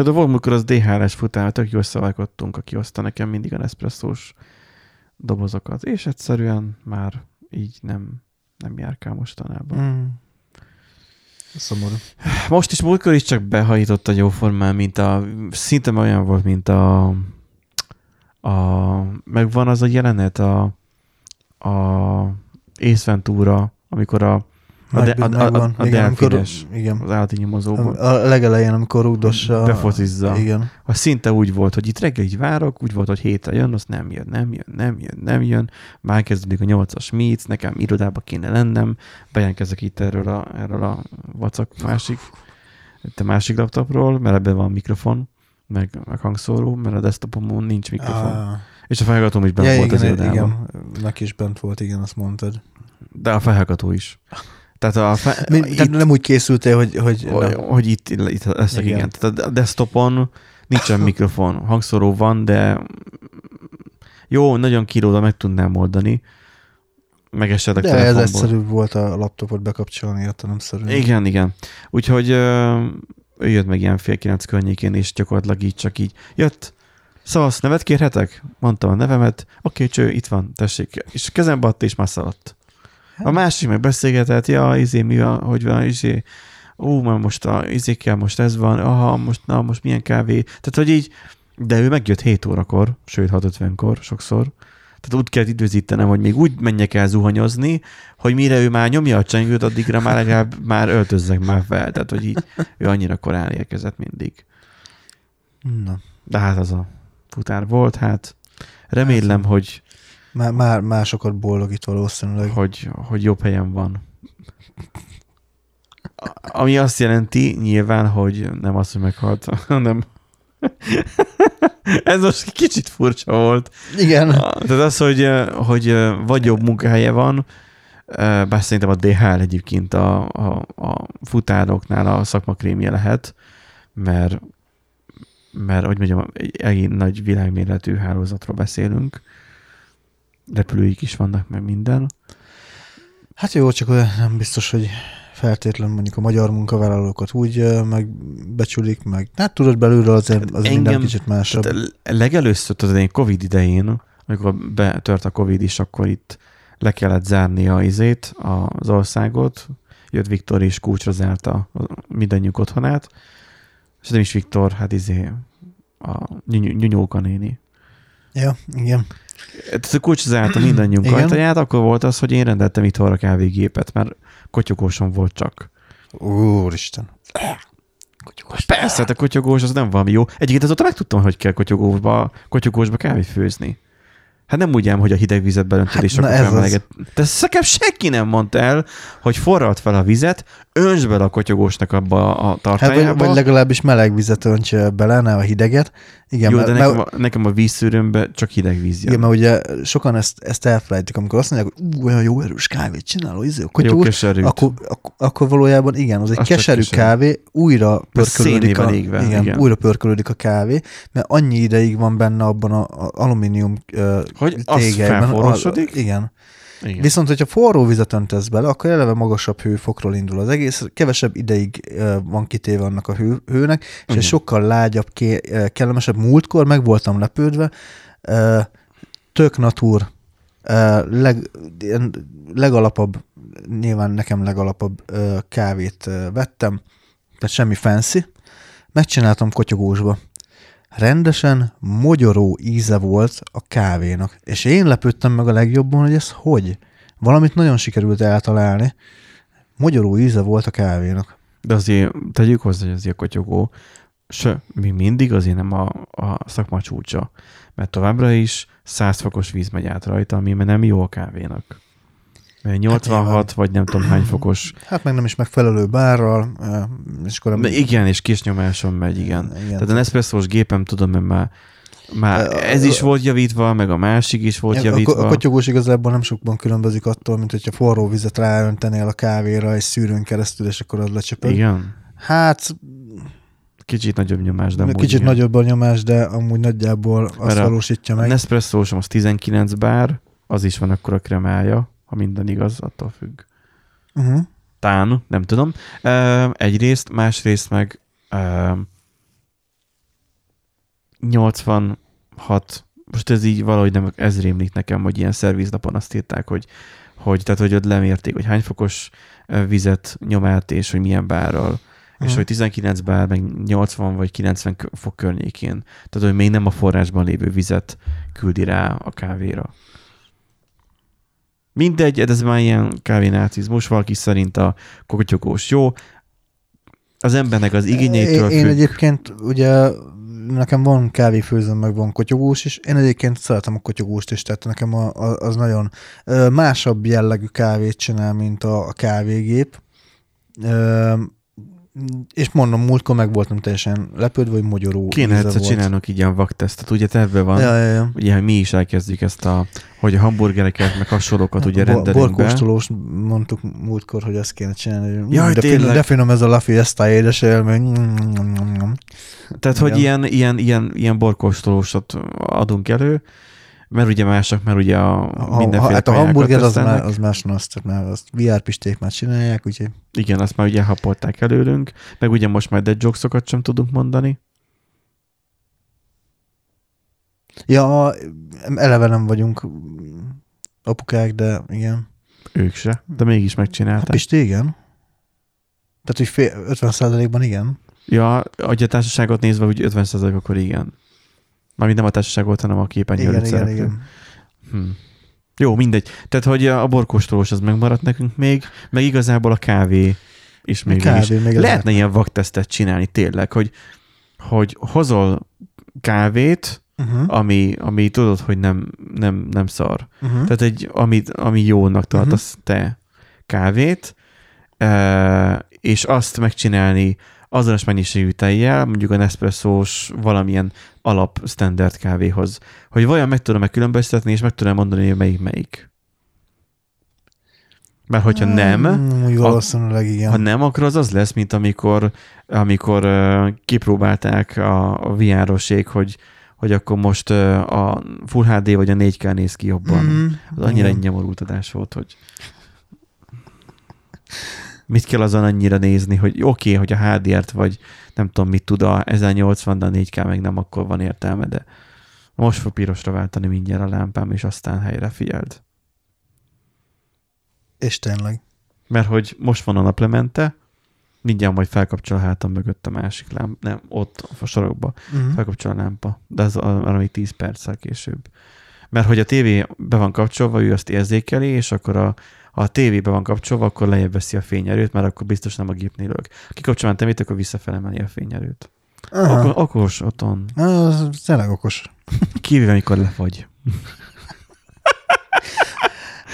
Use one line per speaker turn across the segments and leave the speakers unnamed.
Például volt, amikor az DHL-es futár, tök jól szaválkodtunk, aki hozta nekem mindig a Nespresso-s dobozokat, és egyszerűen már így nem, nem járkál mostanában.
Mm. Szomorú.
Most is múltkor is csak behajított a jóformán, mint a, szinte olyan volt, mint a, a megvan az a jelenet a, a Ace Ventura, amikor a, a, de, a, a, a, a
igen, amikor, igen.
az állati nyomozóból
A legelején, amikor rúgdossa.
befocizza.
Igen.
Az szinte úgy volt, hogy itt reggel így várok, úgy volt, hogy hétre jön, az nem jön, nem jön, nem jön, nem jön. Már kezdődik a nyolcas meet, nekem irodába kéne lennem, bejelentkezek itt erről a, erről a vacak másik, itt a másik laptopról, mert ebben van mikrofon, meg, meg hangszóró, mert a desktopomon nincs mikrofon.
Ah.
És a felhallgatóm is bent
Ja,
volt az
igen,
irodában.
igen, neki is bent volt, igen, azt mondtad.
De a felhallgató is. Tehát, a fe,
Mi,
itt,
tehát nem úgy készültél, hogy... hogy
hogy, hogy itt, itt leszek, igen.
Igen.
Tehát a desktopon nincsen mikrofon, hangszóró van, de jó, nagyon kilóda meg tudnám oldani, meg esetleg
De ez
telefonból.
egyszerűbb volt a laptopot bekapcsolni, értelemszerűen.
Igen, igen. Úgyhogy ö, ő jött meg ilyen fél kilenc környékén, és gyakorlatilag így csak így jött. Szavasz, nevet kérhetek? Mondtam a nevemet. Oké, cső, itt van, tessék. És kezembe adta, és már szaladt. A másik meg beszélgetett, ja, izé, mi van, hogy van, izé, ó, már most a izékkel most ez van, aha, most, na, most milyen kávé. Tehát, hogy így, de ő megjött 7 órakor, sőt 6.50-kor sokszor. Tehát úgy kell időzítenem, hogy még úgy menjek el zuhanyozni, hogy mire ő már nyomja a csengőt, addigra már legalább már öltözzek már fel. Tehát, hogy így ő annyira korán érkezett mindig.
Na,
De hát az a futár volt, hát remélem, hogy,
már, már másokat boldogít valószínűleg.
hogy, hogy jobb helyen van. Ami azt jelenti nyilván, hogy nem az, hogy meghalt, hanem ez most kicsit furcsa volt.
Igen.
Tehát az, hogy, hogy vagy jobb munkahelye van, bár szerintem a DHL egyébként a, a, a futároknál a szakmakrémje lehet, mert, mert hogy mondjam, egy egész nagy világméretű hálózatról beszélünk. Repülőik is vannak, meg minden.
Hát jó, csak nem biztos, hogy feltétlenül mondjuk a magyar munkavállalókat úgy megbecsülik, meg hát tudod belülről azért az
Engem-
minden kicsit másabb.
Legelőször, tudod, én Covid idején, amikor betört a Covid is, akkor itt le kellett zárni a izét, az országot. Jött Viktor és kulcsra zárta mindannyiuk otthonát. És nem is Viktor, hát izé a Nyuny- Nyunyóka néni.
Ja, igen.
Tehát a kulcsra zárta mindannyiunk
Igen.
ajtaját, akkor volt az, hogy én rendeltem itthonra kávégépet, mert kotyogósom volt csak.
Úristen.
Persze, hát a kotyogós az nem valami jó. Egyébként azóta megtudtam, hogy kell kotyogósba, kotyogósba kávét főzni. Hát nem úgy ám, hogy a hideg vizet belöntöd,
Hát
és akkor felmeleget. De nekem senki nem mondta el, hogy forralt fel a vizet, öntsd bele a kotyogósnak abba a
Hát
tartályába.
vagy, vagy legalábbis meleg vizet önts bele, ne a hideget. Igen,
jó,
mert,
de
mert,
nekem, a, nekem a vízszűrőmbe csak hideg víz jön.
igen, mert ugye sokan ezt, ezt elfelejtik, amikor azt mondják, hogy ú, olyan jó erős kávét csináló, izé, kotyogós, akkor, akkor, akkor valójában igen, az egy
Az
keserű kávé, újra pörkölődik a,
égve,
igen,
igen.
újra pörkölődik a kávé, mert annyi ideig van benne abban a, a alumínium uh,
Hogy az
tégelyben.
felforrósodik?
Igen.
Igen.
Viszont, hogyha forró vizet öntesz bele, akkor eleve magasabb hőfokról indul az egész, kevesebb ideig van kitéve annak a hő, hőnek, és
Igen.
egy sokkal lágyabb, kellemesebb múltkor, meg voltam lepődve, tök natúr, leg, legalapabb, nyilván nekem legalapabb kávét vettem, tehát semmi fancy, megcsináltam kotyogósba. Rendesen mogyoró íze volt a kávénak, és én lepődtem meg a legjobban, hogy ez hogy? Valamit nagyon sikerült eltalálni. Mogyoró íze volt a kávénak.
De azért tegyük hozzá, hogy azért kotyogó se, még mindig azért nem a, a szakma csúcsa. Mert továbbra is 100 fokos víz megy át rajta, ami nem jó a kávénak. Mert 86 vagy nem tudom hány fokos.
Hát meg nem is megfelelő bárral, és akkor nem...
Igen, és kis nyomáson megy, igen.
igen.
Tehát a Nespresso-s gépem tudom, mert már, már ez is volt javítva, meg a másik is volt
a, a,
javítva.
a kotyogós igazából nem sokban különbözik attól, mint hogyha forró vizet ráöntenél a kávéra egy szűrőn keresztül, és akkor az lecsöpög.
Igen.
Hát
Kicsit nagyobb nyomás, de amúgy
kicsit
igen.
nagyobb a nyomás, de amúgy nagyjából azt
Mert a-
valósítja
A
meg.
Nespresso-som az 19 bár, az is van akkor a kremája, ha minden igaz, attól függ.
Uh-huh.
Tán, nem tudom. Egyrészt, másrészt meg ö, 86, most ez így valahogy nem, ez rémlik nekem, hogy ilyen szervizlapon azt írták, hogy, hogy, tehát, hogy ott lemérték, hogy hány fokos vizet nyom át, és hogy milyen bárral. És
Mhm.
hogy 19 bár, meg 80 vagy 90 k- fok környékén. Tehát, hogy még nem a forrásban lévő vizet küldi rá a kávéra. Mindegy, ez már ilyen kávénácizmus, valaki szerint a kotyogós jó. Az embernek az igényeitől
Én, én
függ.
egyébként ugye nekem van kávéfőzőm, meg van kotyogós is. Én egyébként szeretem a kotyogóst is, tehát nekem a, a, az nagyon másabb jellegű kávét csinál, mint a, a kávégép. És mondom, múltkor meg voltam teljesen lepődve, hogy magyaró
Kéne egyszer
volt.
csinálnunk így ilyen vaktesztet. Ugye terve van,
Ja, ja, ja.
ugye, mi is elkezdjük ezt a, hogy a hamburgereket, meg hasonlókat ugye rendelünk be.
Borkóstolós mondtuk múltkor, hogy ezt kéne csinálni.
Jaj,
de, finom, de finom ez a La Fiesta édes élmény.
Tehát, hogy ilyen, ilyen, ilyen, ilyen borkóstolósat adunk elő, mert ugye mások, mert ugye a mindenféle
hát a hamburger az, már, az más azt, mert azt VR pisték már csinálják, úgyhogy
Igen, azt már ugye elhapolták előlünk, meg ugye most már dead jokes sem tudunk mondani.
Ja, eleve nem vagyunk apukák, de igen.
Ők se, de mégis
Hát
megcsinálták.
Pisti, igen. Tehát, hogy fél, 50% ban igen.
Ja, hogy a társaságot nézve, úgy 50% akkor igen. Mármint nem a társaságot, hanem a képernyő
Igen, igen,
szereplő.
igen.
Hm. Jó, mindegy. Tehát, hogy a borkóstolós az megmaradt nekünk még, meg igazából a kávé is még,
Kávé,
is.
még
Lehetne ilyen vaktesztet csinálni tényleg, hogy, hogy hozol kávét,
Uh-huh.
ami, ami tudod, hogy nem, nem, nem szar.
Uh-huh.
Tehát egy, ami, ami jónak tartasz uh-huh. te kávét, e, és azt megcsinálni azonos mennyiségű tejjel, mondjuk a Nespresso-s valamilyen alap standard kávéhoz. Hogy vajon meg tudom-e különböztetni, és meg tudom mondani, hogy melyik melyik. Mert hogyha nem,
Mm, úgy valószínűleg igen.
ha nem, akkor az az lesz, mint amikor, amikor uh, kipróbálták a, a VR-osék, hogy, hogy akkor most uh, a Full HD vagy a 4K néz ki jobban.
Mm,
Az annyira
igen.
nyomorult adás volt, hogy mit kell azon annyira nézni, hogy oké, okay, hogy a HDR-t vagy nem tudom mit tud a 1080, de a 4K meg nem, akkor van értelme, de most fog pirosra váltani mindjárt a lámpám, és aztán helyre figyeld.
És tényleg.
Mert hogy most van a naplemente, mindjárt majd felkapcsol a hátam mögött a másik lámpa, nem, ott a sarokba
Uh-huh.
felkapcsol a lámpa, de az arra még 10 perccel később. Mert hogy a tévé be van kapcsolva, ő azt érzékeli, és akkor a, ha a tévé be van kapcsolva, akkor lejjebb veszi a fényerőt, mert akkor biztos nem a gépnél lök. Kikapcsolom a tévét, akkor visszafelemeli a fényerőt.
Aha.
Akkor, okos otthon.
Az tényleg okos.
Kivéve, amikor lefagy.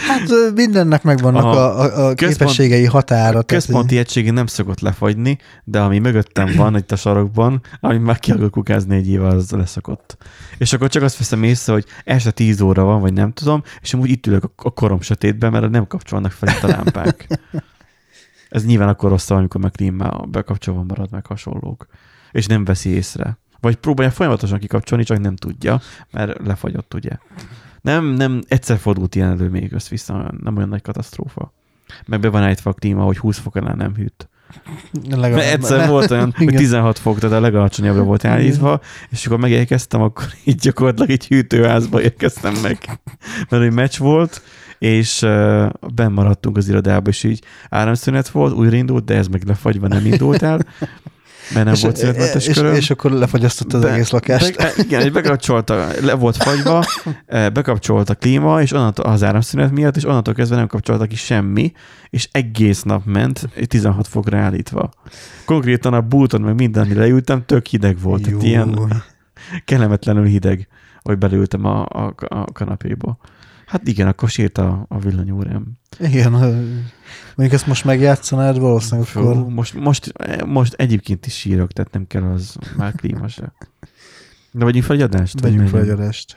Hát mindennek megvannak a, a, a
Központ-
képességei határa. tehát,
Központi egységén nem szokott lefagyni, de ami mögöttem van itt a sarokban, ami már ki akar kukázni egy éve, az leszokott. És akkor csak azt veszem észre, hogy este 10 óra van, vagy nem tudom, és amúgy itt ülök a- korom sötétben, mert nem kapcsolnak fel itt a lámpák. Ez nyilván akkor rosszabb, amikor meg klíma bekapcsolva marad, meg hasonlók. És nem veszi észre. Vagy próbálja folyamatosan kikapcsolni, csak nem tudja, mert lefagyott, ugye. Nem, nem, egyszer fordult ilyen elő még össze-vissza, nem olyan nagy katasztrófa. Meg be van állítva a klíma, hogy 20 fok alá nem hűt.
Legalább,
egyszer
ne-
volt olyan, hogy
Igen.
16 fok, tehát a legalacsonyabbra volt állítva, és akkor megérkeztem, akkor így gyakorlatilag egy hűtőházba érkeztem meg. Mert egy meccs volt, és uh, benn maradtunk az irodába, és így áramszünet volt, újraindult, de ez meg lefagyva nem indult el, mert nem
és,
volt szünetmentes
és,
köröm.
és akkor lefagyasztotta az
Be-
egész lakást.
Be, igen, egy bekapcsolta, le volt fagyva, eh, bekapcsolt a klíma, és onnantól az áramszünet miatt, és onnantól kezdve nem kapcsolta ki semmi, és egész nap ment, 16 fokra állítva. Konkrétan a búton, meg minden, amire leültem, tök hideg volt.
Jó.
ilyen kellemetlenül hideg, hogy belültem a, a, a kanapéba. Hát igen, akkor sírt a, a villanyórám.
Igen, mondjuk ezt most megjátszanád, valószínűleg
Fú,
akkor...
most, most, most egyébként is sírok, tehát nem kell az már klíma se. De vagyunk fel egy adást?
Vegyünk fel egy adást.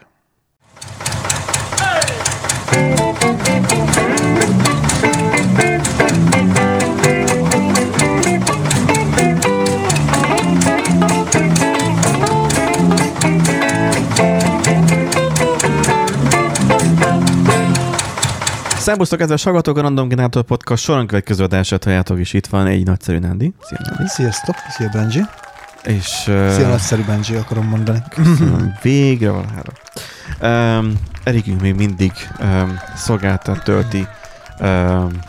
Szerbusztok, kedves hallgatók, a Random Generator Podcast soron következő adását halljátok, és itt van egy nagyszerű Nandi. Szia, Nandi.
Sziasztok, szia Benji.
És,
Szia,
uh,
nagyszerű Benji, akarom mondani.
köszönöm, végre valahára. Um, Erikünk még mindig um, szolgáltat tölti um,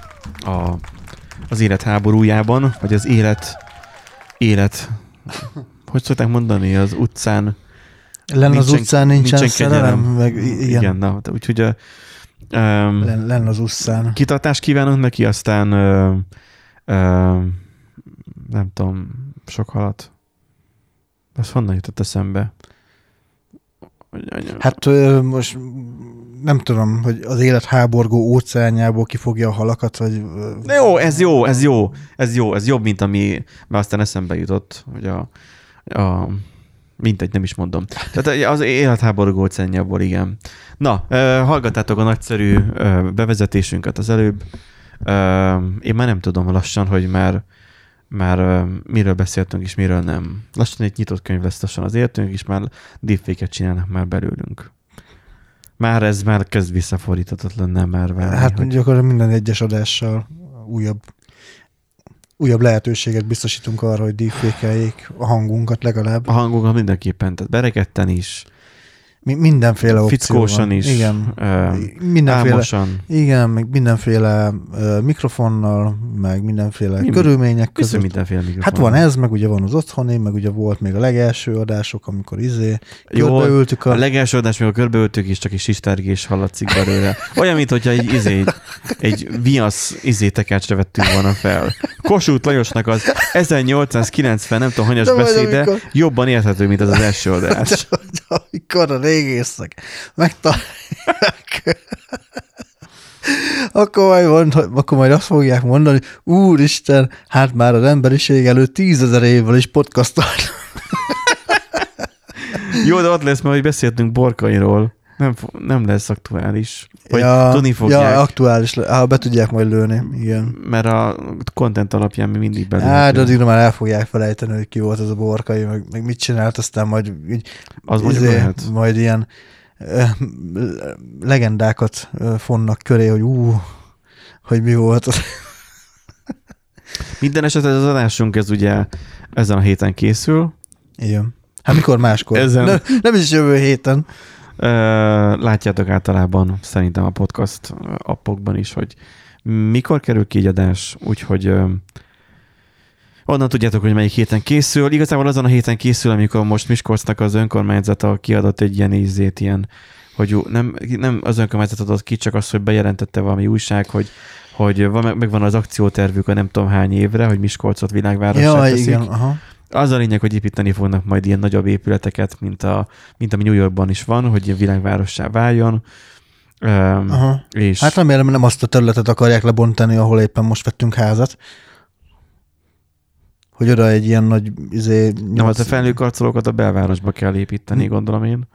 a, az élet háborújában, vagy az élet, élet, hogy szokták mondani, az utcán
Len az utcán nincsen,
nincsen
szerelem,
kegyelem.
meg igen,
igen na, úgyhogy uh, um,
Len, len az utcán.
kitartást kívánunk neki, aztán uh, uh, nem tudom, sok halat. Az honnan jutott eszembe?
Hát ö, most nem tudom, hogy az élet háborgó óceánjából kifogja a halakat, vagy... ö,
De jó, ez jó, ez jó, ez jó, ez jobb, mint ami, mert aztán eszembe jutott, hogy a, a mindegy, nem is mondom. Tehát az életháború óceánjából, igen. Na, eh, hallgattátok a nagyszerű eh, bevezetésünket az előbb. Eh, Én már nem tudom lassan, hogy már, már eh, miről beszéltünk és miről nem. Lassan egy nyitott könyv lesz lassan az értünk, és már deepfake-et csinálnak már belőlünk. Már ez már kezd visszafordíthatatlan, nem már várni,
Hát
hogy...
gyakorlatilag minden egyes adással újabb újabb lehetőséget biztosítunk arra, hogy deepfake a hangunkat legalább.
A hangunkat mindenképpen, tehát beregetten is,
Mi, mindenféle opció
fickósan
van.
is,
Igen.
ö,
Mindenféle,
álmosan.
igen, meg mindenféle uh, mikrofonnal, meg mindenféle
Mi-
körülmények között.
mindenféle mikrofon.
Hát van ez, meg ugye van az otthoni, meg ugye volt még a legelső adások, amikor izé
Jó,
körbeültük
a
a...
legelső adás, amikor körbeültük, és csak egy sistergés hallatszik belőle. Olyan, mint hogyha egy, izé, egy, viasz izé tekácsra vettünk volna fel. Kossuth Lajosnak az 1890, nem tudom, hanyas
De
beszéde
amikor-
jobban érthető, mint az az első adás.
amikor a régészek megtalálják, akkor majd, mond, akkor majd azt fogják mondani, úristen, hát már az emberiség előtt tízezer évvel is podcastolnak.
Jó, de ott lesz, mert hogy beszéltünk Borkairól. Nem, nem lesz aktuális. Vagy tudni fogják.
Ja, aktuális, ha be tudják majd lőni, igen.
mert a content alapján mi mindig belül.
Hát, de addigra már el fogják felejteni, hogy ki volt az a borkai, meg, meg mit csinált, aztán majd így,
Az
izé,
lehet.
majd ilyen ö, legendákat fonnak köré, hogy ú, hogy mi volt az.
Minden esetre az adásunk ez ugye ezen a héten készül.
Igen. Hát mikor máskor?
Ezen-
Nem, nem is jövő héten.
Látjátok általában szerintem a podcast appokban is, hogy mikor kerül ki egy adás, úgyhogy onnan tudjátok, hogy melyik héten készül. Igazából azon a héten készül, amikor most Miskolcnak az önkormányzata kiadott egy ilyen ízét, ilyen, hogy nem, nem az önkormányzat adott ki, csak az, hogy bejelentette valami újság, hogy hogy van, megvan az akciótervük a nem tudom hány évre, hogy Miskolcot világvárossá
Ja,
teszik.
igen, aha.
Az a lényeg, hogy építeni fognak majd ilyen nagyobb épületeket, mint, a, mint ami New Yorkban is van, hogy ilyen világvárossá váljon. Um,
aha.
és
Hát remélem nem azt a területet akarják lebontani, ahol éppen most vettünk házat. Hogy oda egy ilyen nagy izé,
nem, az a felnőkarcolókat a belvárosba kell építeni,
Hm.
gondolom én.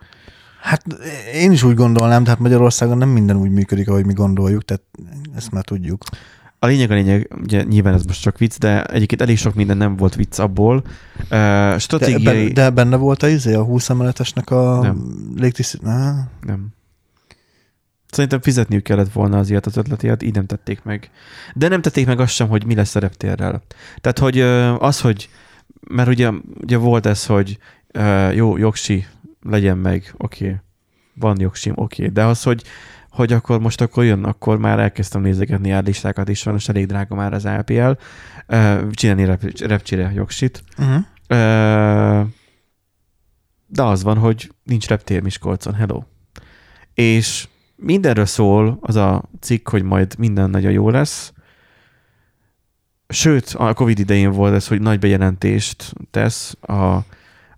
Hát én is úgy gondolnám, tehát Magyarországon nem minden úgy működik, ahogy mi gondoljuk, tehát ezt már tudjuk.
A lényeg a lényeg, ugye nyilván ez most csak vicc, de egyébként elég sok minden nem volt vicc abból. Uh,
De,
stratégiai...
ben, de benne volt a izé, a 20 emeletesnek a
Nem.
légtisztít... Ah,
Nem. Szerintem fizetniük kellett volna az ilyet az ötletét, így nem tették meg. De nem tették meg azt sem, hogy mi lesz a reptérrel. Tehát, hogy az, hogy, mert ugye, ugye volt ez, hogy jó, jogsi legyen meg, oké, okay. van jogsim, oké, okay. de az, hogy, hogy akkor most akkor jön, akkor már elkezdtem nézegetni árlistákat is, sajnos elég drága már az APL, ö, csinálni rep, repcsire jogsit,
uh-huh.
Ö, de az van, hogy nincs reptér Miskolcon, hello. És mindenről szól az a cikk, hogy majd minden nagyon jó lesz. Sőt, a Covid idején volt ez, hogy nagy bejelentést tesz a,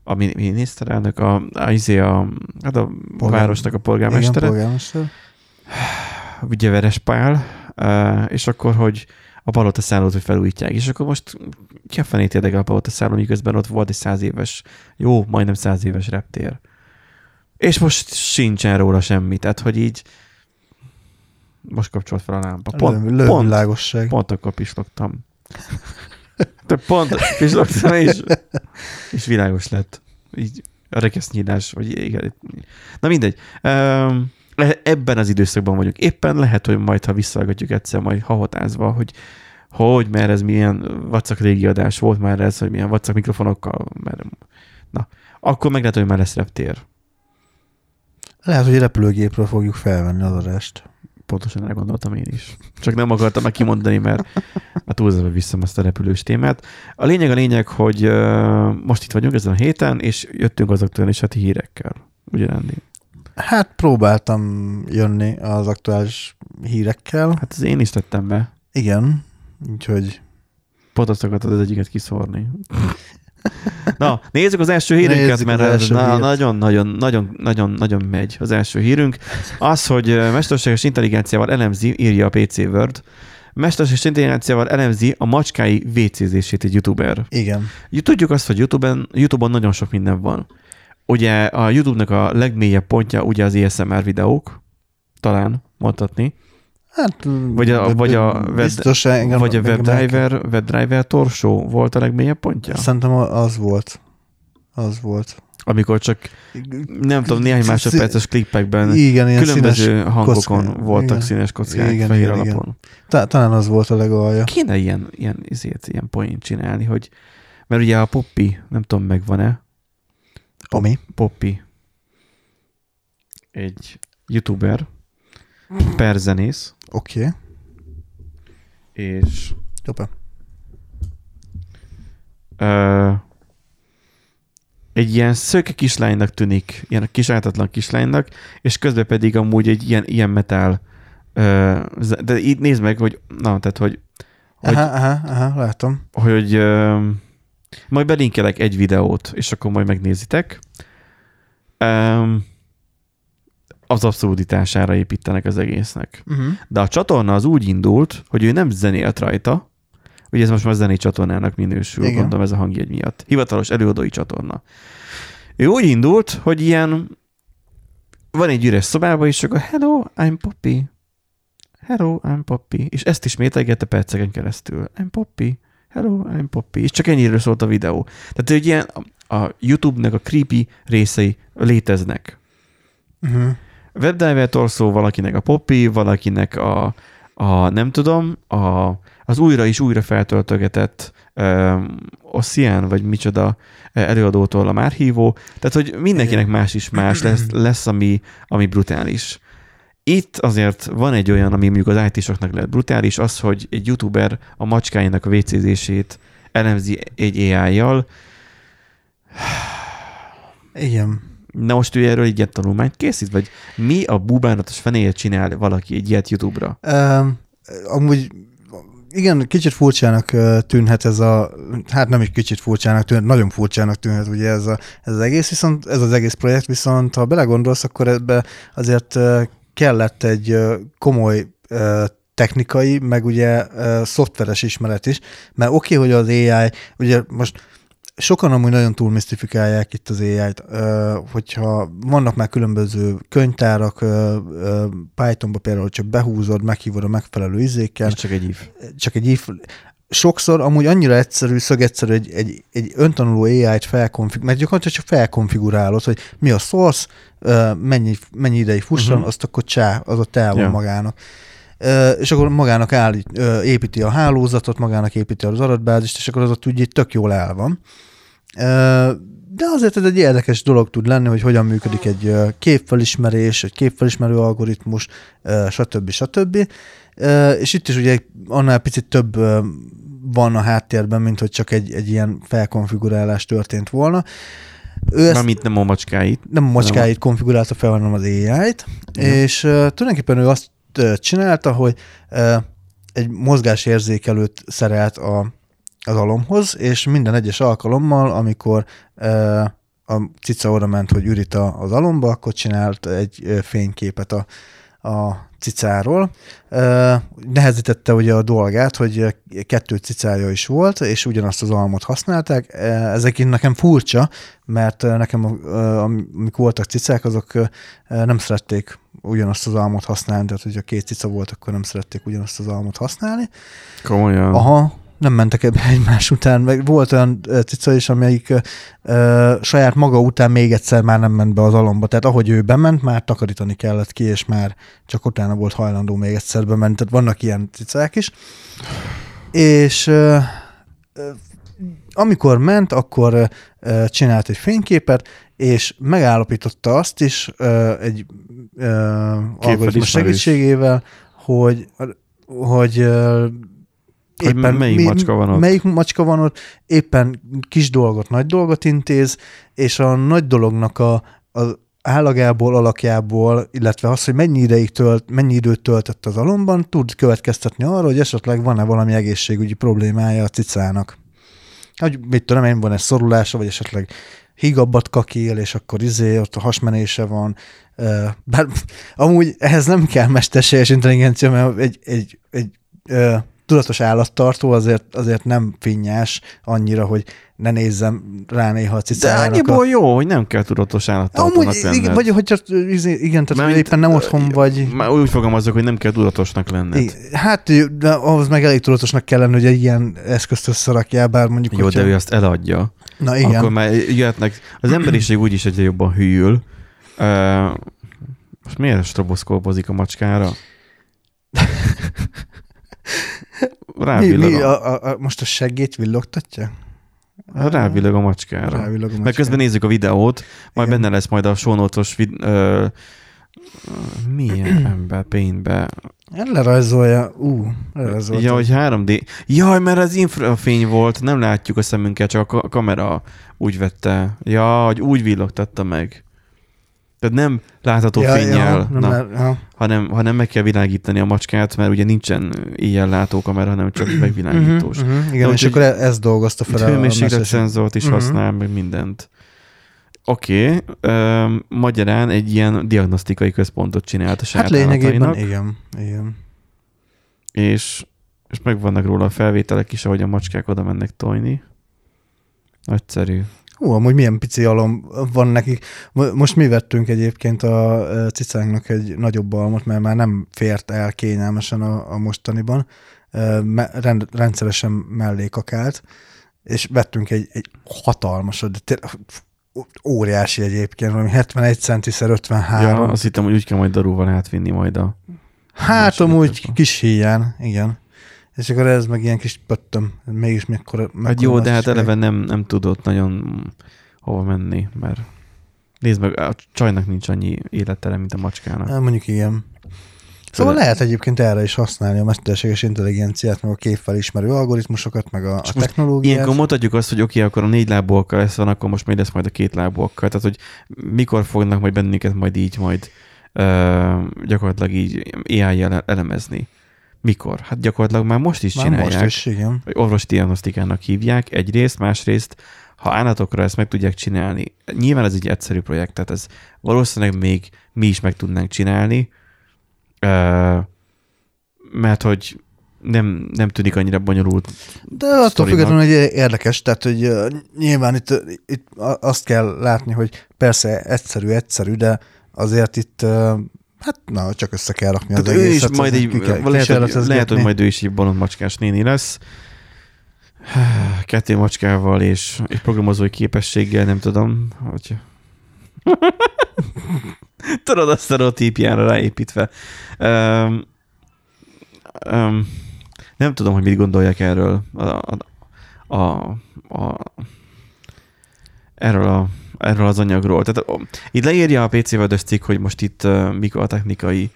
a min- miniszterelnök, a, a, izé a, hát a
Polgár-
városnak a
Igen,
polgármestere,
polgármester.
ugye Veres Pál, ö, és akkor, hogy a palota szállót, hogy felújítják. És akkor most ki a fenét érdekel a palota szálló, miközben ott volt egy száz éves, jó, majdnem száz éves reptér. És most sincsen róla semmi, tehát hogy így most kapcsolt fel a lámpa. Pont,
Lő,
pont,
lővilágosság.
pont akkor pislogtam. De pont pislogtam, és, és világos lett. Így a rekesznyílás, vagy igen. Na mindegy. Um, ebben az időszakban vagyunk. Éppen lehet, hogy majd, ha visszahallgatjuk egyszer, majd hahotázva, hogy, hogy mert ez milyen vacak régi adás volt már ez, hogy milyen vacak mikrofonokkal, mert na, akkor meg lehet, hogy már lesz reptér.
Lehet, hogy repülőgépről fogjuk felvenni az adást.
Pontosan erre gondoltam én is. Csak nem akartam meg kimondani, mert a túlzatba visszam azt a repülős témát. A lényeg a lényeg, hogy most itt vagyunk ezen a héten, és jöttünk az aktuális heti hírekkel. Ugye, Rendi?
Hát próbáltam jönni az aktuális hírekkel.
Hát az én is tettem be.
Igen, úgyhogy
Pont azt akartad az egyiket kiszórni. Na, nézzük az első hírünket,
Nézzük
mert
első
na-
hírt.
nagyon, nagyon, nagyon, nagyon, nagyon megy az első hírünk. Az, hogy mesterséges intelligenciával elemzi, írja a PC Word, mesterséges intelligenciával elemzi a macskái WC-zését egy youtuber.
igen.
Tudjuk azt, hogy YouTube-on, YouTube-on nagyon sok minden van. Ugye a YouTube-nak a legmélyebb pontja ugye az ASMR videók, talán mondhatni,
Hát,
Vagy a- vagy a web-
biztos, engem,
vagy a WebDriver, WebDriver torsó volt a legmélyebb pontja?
Szerintem az volt. Az volt.
Amikor csak nem tudom, néhány másodperces klippekben
Igen, ilyen
különböző hangokon
kocka-
voltak
igen.
színes kockák
Igen,
fehér
igen, igen.
alapon.
Ta- talán az volt a legalja.
Kéne ilyen, ilyen, izét, ilyen poént csinálni, hogy mert ugye a Poppy, nem tudom, megvan-e,
Ami?
Poppy egy youtuber, per zenész,
Oké. Okay.
és
Hoppá.
ö, egy ilyen szőke kislánynak tűnik, ilyen kisártatlan kislánynak, és közben pedig amúgy egy ilyen, ilyen metal ö, de így nézd meg, hogy na, tehát, hogy, hogy,
Aha, aha, aha, látom.
hogy ö, majd belinkelek egy videót, és akkor majd megnézitek. Ö, az abszurditására építenek az egésznek.
Uh-huh.
De a csatorna az úgy indult, hogy ő nem zenélt rajta, ugye ez most már zenei csatornának minősül,
Igen.
Igen. gondolom ez a hangjegy miatt. Hivatalos előadói csatorna. Ő úgy indult, hogy ilyen van egy üres szobában, és csak a hello, I'm Poppy. Hello, I'm Poppy. És ezt ismételgette perceken keresztül. I'm Poppy. Hello, I'm Poppy. És csak ennyire szólt a videó. Tehát egy ilyen a YouTube-nak a creepy részei léteznek.
Uh-huh.
Webdiver szó valakinek a Poppy, valakinek a, a nem tudom, a, az újra és újra feltöltögetett um, Ossian, vagy micsoda előadótól a már hívó. Tehát, hogy mindenkinek más is más lesz, lesz ami, ami brutális. Itt azért van egy olyan, ami mondjuk az IT-soknak lehet brutális, az, hogy egy youtuber a macskájának a WC-zését elemzi egy AI-jal.
Igen.
Na most ő erről egy ilyen tanulmányt készít, vagy mi a bubánatos fenéjét csinál valaki egy ilyet YouTube-ra?
Um, amúgy igen, kicsit furcsának tűnhet ez a, hát nem is kicsit furcsának tűnhet, nagyon furcsának tűnhet ugye ez, a, ez az egész, viszont ez az egész projekt, viszont ha belegondolsz, akkor ebbe azért kellett egy komoly technikai, meg ugye szoftveres ismeret is, mert oké, okay, hogy az AI, ugye most sokan amúgy nagyon túl misztifikálják itt az AI-t, hogyha vannak már különböző könyvtárak, Pythonba például csak behúzod, meghívod a megfelelő izékkel,
Ez csak egy ív.
csak egy if, sokszor amúgy annyira egyszerű, szögegyszerű egy, egy, egy öntanuló AI-t felkonfigurálni, mert gyakorlatilag csak felkonfigurálod, hogy mi a source, mennyi, mennyi ideig fusson, uh-huh. azt akkor csá, az ott el van
Ja.
magának. És akkor magának állít, ö, építi a hálózatot, magának építi az adatbázist, és akkor az ott úgy tök jól el van. De azért ez egy érdekes dolog tud lenni, hogy hogyan működik egy képfelismerés, egy képfelismerő algoritmus, ö, stb. stb. És itt is ugye annál picit több van a háttérben, mint hogy csak egy, egy ilyen felkonfigurálás történt volna. Ő ezt
Mármint nem a macskáit.
nem a macskáit konfigurálta fel, hanem az AI-t, és uh, tulajdonképpen ő azt uh, csinálta, hogy uh, egy mozgásérzékelőt szerelt a, az alomhoz, és minden egyes alkalommal, amikor uh, a cica oda ment, hogy ürít az alomba, akkor csinált egy ö, fényképet a, a cicáról. Nehezítette ugye a dolgát, hogy kettő cicája is volt, és ugyanazt az almot használták. Ezek nekem furcsa, mert nekem, amik voltak cicák, azok nem szerették ugyanazt az almot használni, tehát hogyha két cica volt, akkor nem szerették ugyanazt az almot használni.
Komolyan.
Aha, nem mentek ebbe egymás után, meg volt olyan ö, cica is, amelyik ö, ö, saját maga után még egyszer már nem ment be az alomba, tehát ahogy ő bement, már takarítani kellett ki, és már csak utána volt hajlandó még egyszer bemenni, tehát vannak ilyen cicák is. és ö, ö, amikor ment, akkor ö, csinált egy fényképet, és megállapította azt is ö, egy ö, algoritmus segítségével, hogy, hogy ö,
Hogy melyik macska van ott.
Melyik macska van ott, éppen kis dolgot, nagy dolgot intéz, és a nagy dolognak a, a állagából, alakjából, illetve az, hogy mennyi ideig tölt, mennyi időt töltött az alomban, tud következtetni arra, hogy esetleg van-e valami egészségügyi problémája a cicának. Hogy mit tudom én, van egy szorulása, vagy esetleg higabbat kakil, és akkor izé, ott a hasmenése van. Bár amúgy ehhez nem kell mesterséges intelligencia, mert egy, egy, egy ö, tudatos állattartó azért, azért nem finnyás annyira, hogy ne nézzem rá néha a
De
cicájának. a-
annyiból jó, hogy nem kell tudatos állattartónak
Amúgy,
lenned.
igen, vagy hogy izé, igen, tehát
Mármint,
éppen nem otthon vagy.
Már úgy fogalmazok, hogy nem kell tudatosnak lenned.
Igen, Hát, de ahhoz meg elég tudatosnak kell lenni, hogy egy ilyen eszközt összerakjál, bár mondjuk,
Jó,
hogyha...
de ő azt eladja.
Na igen.
Akkor már jöhetnek, az emberiség úgyis egyre jobban hűl. Uh, most miért stroboszkópozik a macskára?
Mi,
Rávillog,
mi,
a,
a, a, most a seggét villogtatja?
rávillog a macskára.
Rávillog a
Meg
macska.
közben nézzük a videót, majd
Igen.
benne lesz majd a sónótos vid- ö, milyen ember paintbe.
Lerajzolja, ú, lerajzolja.
Ja, hogy 3D. Jaj, mert az infrafény volt, nem látjuk a szemünkkel, csak a ka- kamera úgy vette. Ja, hogy úgy villogtatta meg. Tehát nem látható
ja,
fényjel,
ja, nem,
na,
le- ja.
hanem, hanem meg kell világítani a macskát, mert ugye nincsen ilyen látókamera, hanem csak megvilágítós.
Mhm, mhm, igen,
Na,
és akkor e- ez dolgozta fel a-
hőmérsékletszenzort is
Mhm.
használ, meg mindent. Oké, okay. magyarán egy ilyen diagnosztikai központot csinált a
Hát lényegében igen, igen.
és, és megvannak róla a felvételek is, ahogy a macskák oda mennek tojni. Nagyszerű.
Hú, amúgy milyen pici alom van nekik. Mo- Most mi vettünk egyébként a cicánknak egy nagyobb almot, mert már nem fért el kényelmesen a, a mostaniban. Rend, rendszeresen mellé kakált, és vettünk egy, egy hatalmasat, de tényleg óriási egyébként, valami 71 centiszer 53.
Ja, azt hittem, hogy úgy kell majd darúval átvinni majd a...
hát amúgy kis híján, igen. És akkor ez meg ilyen kis pöttöm, mégis mekkora,
Hát jó, de hát eleve nem, nem tudott nagyon hova menni, mert nézd meg, a csajnak nincs annyi élettere, mint a macskának.
Hát mondjuk igen. Szóval
De-
lehet egyébként erre is használni a mesterséges intelligenciát, meg a képfelismerő algoritmusokat, meg a, a technológiát.
Ilyenkor mondhatjuk azt, hogy oké, akkor a négy lábúakkal lesz van, akkor most még lesz majd a két lábúakkal. Tehát, hogy mikor fognak majd bennünket majd így majd ö, gyakorlatilag így AI-jel elemezni. Mikor? Hát gyakorlatilag már most is
Már
csinálják.
most is, igen.
Vagy orvosi diagnosztikának hívják egyrészt, másrészt, ha állatokra ezt meg tudják csinálni, nyilván ez egy egyszerű projekt, tehát ez valószínűleg még mi is meg tudnánk csinálni, mert hogy nem, nem tűnik annyira bonyolult.
De attól
sztorinak.
függetlenül, hogy érdekes, tehát hogy uh, nyilván itt, itt azt kell látni, hogy persze egyszerű, egyszerű, de azért itt uh, hát na, csak össze kell rakni az
Tehát ő is
egészet.
majd
ki
így,
kell
lehet, hogy, lehet, hogy majd ő is egy bolond macskás néni lesz. Kettő macskával és egy programozói képességgel, nem tudom, hogy... Tudod, a sztereotípiára ráépítve. Um, um, nem tudom, hogy mit gondolják erről a, a, a, a, erről, a, erről az anyagról. Tehát itt leírja a PC World cikk, hogy most itt uh, mik a technikai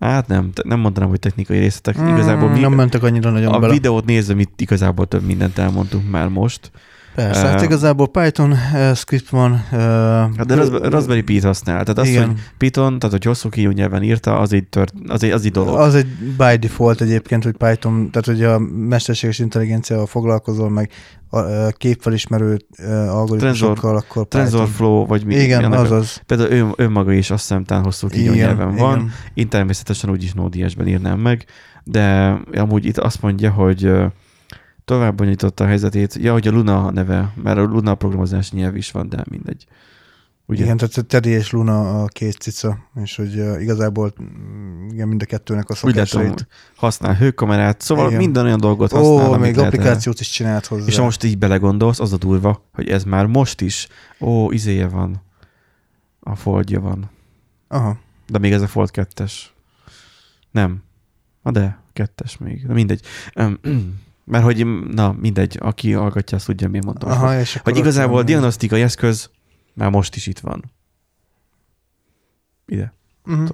Hát nem, nem mondanám, hogy technikai részletek. Mm, igazából mi,
nem mentek annyira nagyon
a
bele.
videót nézve, mit igazából több mindent elmondtunk már most.
Persze, hát
Eh,
igazából Python uh, script van. Uh,
Hát de Raspberry, Raspberry Pi-t használ. Tehát az,
igen.
hogy Python, tehát hogy hosszú kiú nyelven írta, az egy, tört, az egy, az egy dolog.
Az egy by default egyébként, hogy Python, tehát hogy a mesterséges intelligenciával foglalkozol, meg a, a képfelismerő uh, algoritmusokkal, akkor.
TensorFlow, vagy mi.
Igen,
annak a-
azaz.
Például ő, önmaga is azt hiszem talán hosszú kiú nyelven van. Én természetesen úgyis Node.js-ben írnám meg, de amúgy itt azt mondja, hogy tovább bonyolította a helyzetét. Ja, hogy a Luna neve, mert a Luna programozási nyelv is van, de mindegy. Ugye?
Igen, tehát Teddy és Luna a két cica, és hogy igazából igen, mind a kettőnek a
Úgy
szokásait.
használ hőkamerát, szóval
Igen.
minden olyan dolgot használ,
Ó, még applikációt is csinált hozzá.
És ha most így belegondolsz, az a durva, hogy ez már most is, ó, izéje van, a Foldja van.
Aha.
De még ez a Fold 2-es. Nem. Na de, kettes még. De mindegy. Mert hogy, na mindegy, aki hallgatja, azt tudja, miért mondtam.
Aha, és
Hogy igazából a diagnosztikai eszköz már most is itt van. Ide.
Mhm.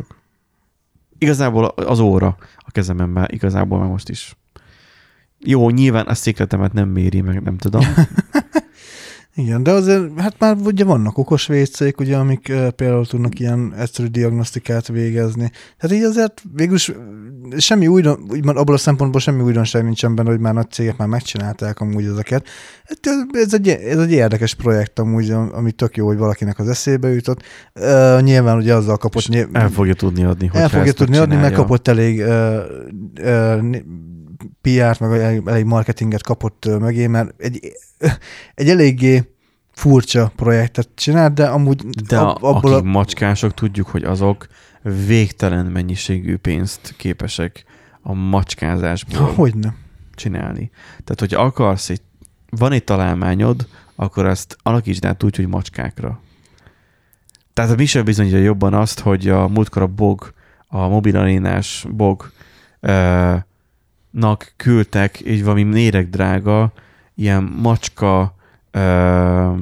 Igazából az óra a kezemben már igazából már most is. Jó, nyilván a székletemet nem méri, meg nem tudom.
Igen, de azért, hát már ugye vannak okos vécék, ugye, amik uh, például tudnak ilyen egyszerű diagnosztikát végezni. Tehát így azért végülis semmi újdon, úgymond abból a szempontból semmi újdonság nincsen benne, hogy már nagy cégek már megcsinálták amúgy ezeket. Hát ez, ez, egy, ez egy érdekes projekt amúgy, ami tök jó, hogy valakinek az eszébe jutott. Uh, nyilván ugye azzal kapott...
És
Nyilv-
el fogja tudni adni, hogy
el fogja tudni adni, mert kapott elég uh, uh, PR-t, meg elég, marketinget kapott mögé, mert egy, egy eléggé furcsa projektet csinált, de amúgy
De
ab,
a,
abból
akik
a,
macskások, tudjuk, hogy azok végtelen mennyiségű pénzt képesek a macskázásból
hogy nem.
csinálni. Tehát, hogy akarsz egy, van egy találmányod, akkor ezt alakítsd át úgy, hogy macskákra. Tehát mi sem bizonyítja jobban azt, hogy a múltkor a BOG, a mobilarénás BOG nak küldtek egy valami nérek drága ilyen macska eh,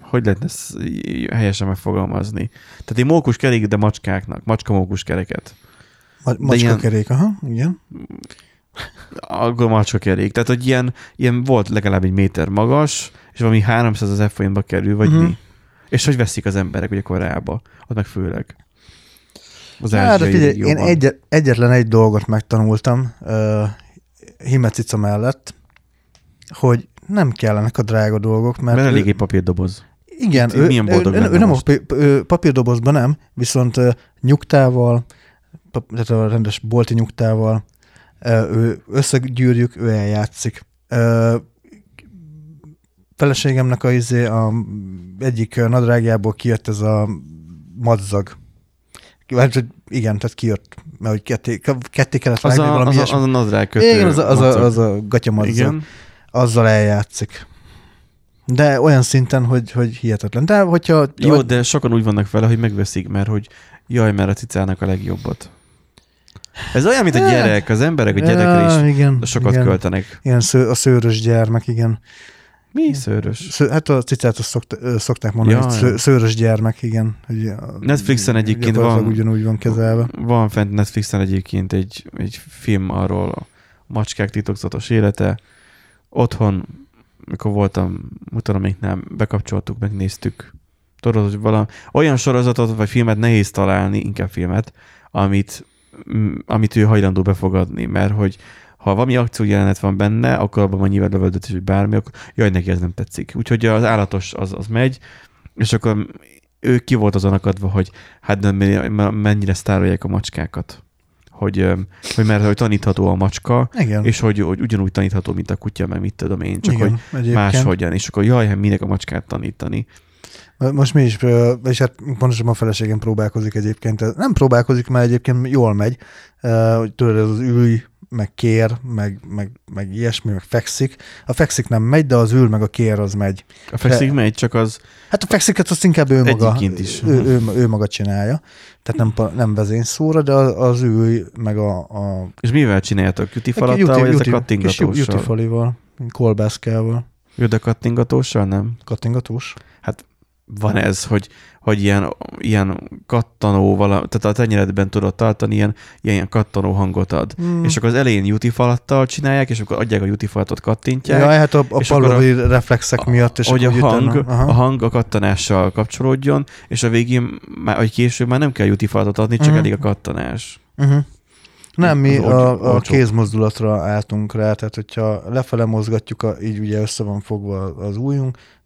hogy lehetne ezt helyesen megfogalmazni? Tehát egy mókus kerék, de macskáknak, macska mókus kereket.
Ma, macska
ilyen-
kerék, aha, igen.
Akkor macska kerék. Tehát, hogy ilyen, ilyen volt legalább egy méter magas, és valami 300 az f kerül, vagy
Mhm.
mi. És hogy veszik az emberek ugye Koreába. Ott meg főleg. Az
Hát, de figyelj, én egy, egyetlen egy dolgot megtanultam uh, Himecica mellett, hogy nem kellenek a drága dolgok, mert,
Mert
ő-
elég egy papírdoboz.
Igen,
Itt
ő,
milyen
ő,
boldog
ő,
lenne
ő nem a
most?
ő papírdobozban nem, viszont ö, nyugtával, pap- tehát a rendes bolti nyugtával, ö, ő összegyűrjük, ő eljátszik. Ö, Feleségemnek a, izé, a egyik nadrágjából kijött ez a madzag. Hát, hogy igen, tehát kijött, mert hogy ketté, ketté kellett
Az
vágni
a,
valami
az,
ilyesmi.
az a nadrág kötő.
Igen, az a, az a, az a gatyamadzag
Igen.
azzal eljátszik. De olyan szinten, hogy, hogy hihetetlen. De hogyha...
Jó, de sokan úgy vannak vele, hogy megveszik, mert hogy jaj, mert a cicának a legjobbat. Ez olyan, mint a gyerek, az emberek a gyerekre
Ja,
is
igen,
sokat
igen.
költenek.
Igen, a szőrös gyermek, igen.
Mi szőrös?
Sző, hát a cicát azt szokta, szokták mondani,
Ja,
hogy sző, szőrös gyermek, igen. Hogy
Netflixen egyébként van-
ugyanúgy van kezelve.
Van fent Netflixen egyébként egy, egy film arról a macskák titokzatos élete. Otthon, mikor voltam, mutatomiknál bekapcsoltuk, megnéztük. Tudod, hogy valami, olyan sorozatot vagy filmet nehéz találni, inkább filmet, amit, amit ő hajlandó befogadni, mert hogy ha valami akciójelenet van benne, akkor abban van nyilván lövöldötés, vagy bármi, akkor jaj, neki ez nem tetszik. Úgyhogy az állatos az, az megy, és akkor ő ki volt azon akadva, hogy hát men- mennyire sztárolják a macskákat. Hogy, hogy mert hogy tanítható a macska,
Igen.
és hogy, hogy ugyanúgy tanítható, mint a kutya, meg mit tudom én, csak
igen,
hogy
egyébként.
máshogyan, és akkor jaj, hát minek a macskát tanítani.
Most mi is, és hát pontosabban a feleségem próbálkozik egyébként. Nem próbálkozik, mert egyébként jól megy. Hogy tudod, ez az ülj, meg kér, meg, meg, meg ilyesmi, meg fekszik. A fekszik nem megy, de az ül, meg a kér az megy.
A fekszik megy, csak az
Hát a feksziket azt inkább ő maga,
is.
Ő, ő, ő, maga csinálja. Tehát nem, nem vezényszóra, de az, az ülj, meg a, a
És mivel csináljátok? Cutie
a
falattal,
juti-
vagy ez a
juti- kis
kattingatóssal?
jutifalival, kolbászkával,
Jó, de kattingatóssal nem?
kattingatós.
Van ez, hogy, hogy ilyen, ilyen kattanó, vala, tehát a tenyeredben tudod tartani, ilyen, ilyen kattanó hangot ad.
Mm.
És akkor az elején jutifalattal csinálják, és akkor adják a jutifalatot, kattintják,
Ja, hát a, a
és akkor
pallói reflexek miatt, és
hogy a hang,
utána,
a hang a kattanással kapcsolódjon, és a végén, már, vagy később már nem kell jutifalatot adni, csak
Mhm.
elég a kattanás.
Uh-huh. Nem, mi
Az
a,
olcsó-
a kézmozdulatra álltunk rá, tehát hogyha lefele mozgatjuk, a, így ugye össze van fogva az ujjunk, ö,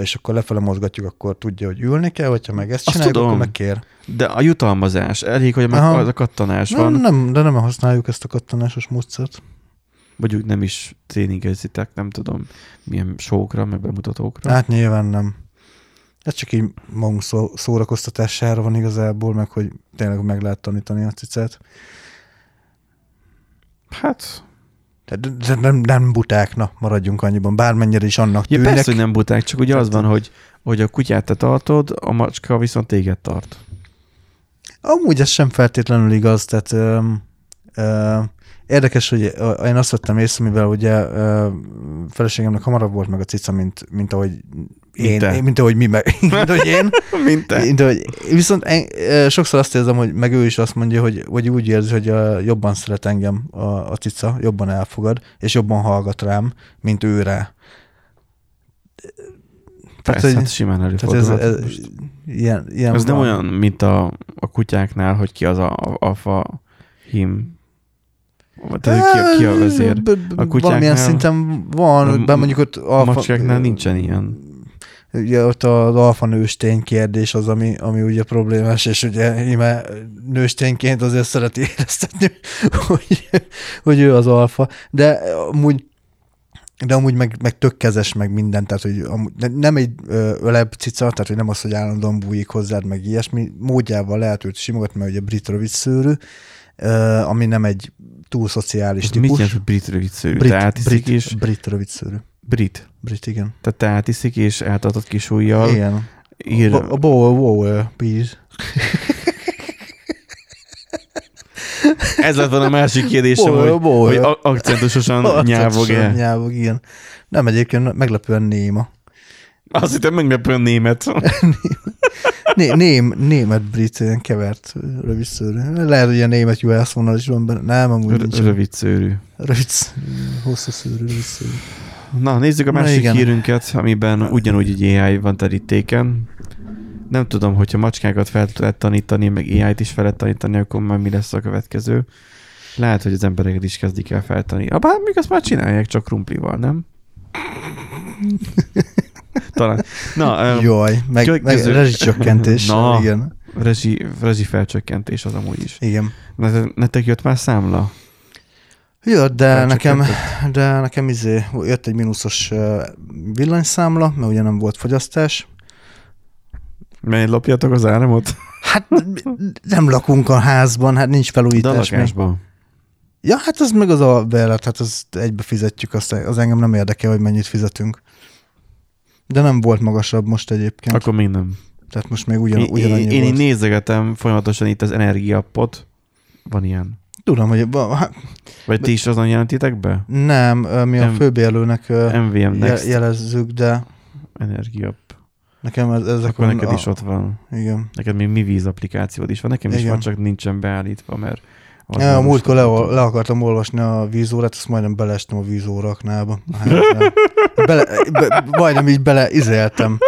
és akkor lefele mozgatjuk, akkor tudja, hogy ülni kell, hogyha meg ezt csináljuk,
tudom.
akkor meg kér.
De a jutalmazás, elég, hogy meg az a kattanás
Nem,
van,
nem, de nem használjuk ezt a kattanásos módszert.
vagy úgy nem is tréningezitek, nem tudom, milyen sókra, meg bemutatókra.
Hát nyilván nem. Ez csak így magunk szó, szórakoztatására van igazából, meg hogy tényleg meg lehet tanítani a cicát.
Hát,
De nem, nem buták, na, maradjunk annyiban. Bármennyire is annak
ja,
tűnnek.
persze, hogy nem buták, csak ugye az
Tehát-
van, hogy, hogy a kutyát te tartod, a macska viszont téged tart.
Amúgy ez sem feltétlenül igaz, tehát ö, ö, Érdekes, hogy én azt vettem észre, mivel ugye feleségemnek hamarabb volt meg a cica, mint, mint ahogy én, én, mint ahogy mi meg, mint ahogy én.
Mint te.
Mint ahogy, viszont ö, sokszor azt érzem, hogy meg ő is azt mondja, hogy, hogy úgy érzi, hogy ö, jobban szeret engem a, a cica, jobban elfogad, és jobban hallgat rám, mint ő rá.
Persze,
hogy-
hát simán
Tehát ez,
előfordulhat.
ez,
Most
ilyen, ilyen
Ez nem olyan, mint a, a kutyáknál, hogy ki az a, a alfa him. Tehát, ki, ki a vezér. A kutyáknál-
Valamilyen szinten van, be mondjuk ott
A
alfa,
macskáknál nincsen ilyen.
Ugye ott az alfa nőstény kérdés az, ami, ami ugye problémás, és ugye íme nőstényként azért szereti éreztetni, hogy, hogy ő az alfa, de amúgy de amúgy meg, meg tök kezes, meg minden, tehát hogy amúgy, de nem egy ölebb cica, tehát hogy nem az, hogy állandóan bújik hozzád, meg ilyesmi, módjával lehet őt simogatni, mert ugye brit rövid szőrű, ami nem egy túl szociális
mit
típus.
jelent, hogy brit rövidszőrű?
Brit,
átiszik
brit,
és...
brit rövid szőrű.
Brit.
Brit, igen.
Tehát te átiszik és eltartott kis ujjal.
Igen.
Ír,
A bowl, bowl, please.
ez lett volna a másik kérdésem,
Bowl,
hogy,
bowl.
hogy akcentusosan nyávog-e.
Nyávog, igen. Nem egyébként meglepően néma.
Azt hittem meglepően német.
Né, ném, német brit, ilyen kevert rövidszőrű. Lehet, hogy ilyen német US vonal is van benne. Nem, amúgy nincs.
Rövid szőrű.
Rövid, hosszú szőrű, rövid szőrű.
Na, nézzük a
Na,
másik
igen.
hírünket, amiben ugyanúgy egy AI van terítéken. Nem tudom, hogyha macskákat fel lehet tanítani, meg AI-t is fel lehet tanítani, akkor már mi lesz a következő. Lehet, hogy az embereket is kezdik el feltanítani. Ah, bár még azt már csinálják, csak krumplival, nem? Talán. Na,
Jaj, meg, meg
következő-
rezsicsökkentés.
Na.
Igen.
rezsi, rezsi felcsökkentés az amúgy is.
Igen.
Ne- Nektek jött már számla?
Jött, de nekem, de nekem izé, jött egy mínuszos villanyszámla, mert ugye nem volt fogyasztás.
Miért lopjátok az áramot?
Hát nem lakunk a házban, hát nincs
De a
felújítás még.
lakásban.
Ja, hát az meg az a belet, hát az egybe fizetjük, azt, az engem nem érdekel, hogy mennyit fizetünk. De nem volt magasabb most egyébként. Akkor,
még nem.
Tehát most még ugyan, ugyanannyi
én, én
volt.
nézegetem folyamatosan itt az energiappot. Van ilyen.
Tudom, hogy hát
Vagy ti is azon jelentitek be?
nem, mi a
Nem.
főbérlőnek
MVM Next
jelezzük, de
energiapp.
nekem ez, ezek
Akkor neked
a,
is ott van.
Igen.
Neked még mi víz applikációd is van. Nekem is
Igen.
van, csak nincsen beállítva, mert... az
Ja,
már
múltkor le, le akartam olvasni a vízórát, azt majdnem beleestem a vízóraknába. a háznál. Bele, be, majdnem így bele izéltem.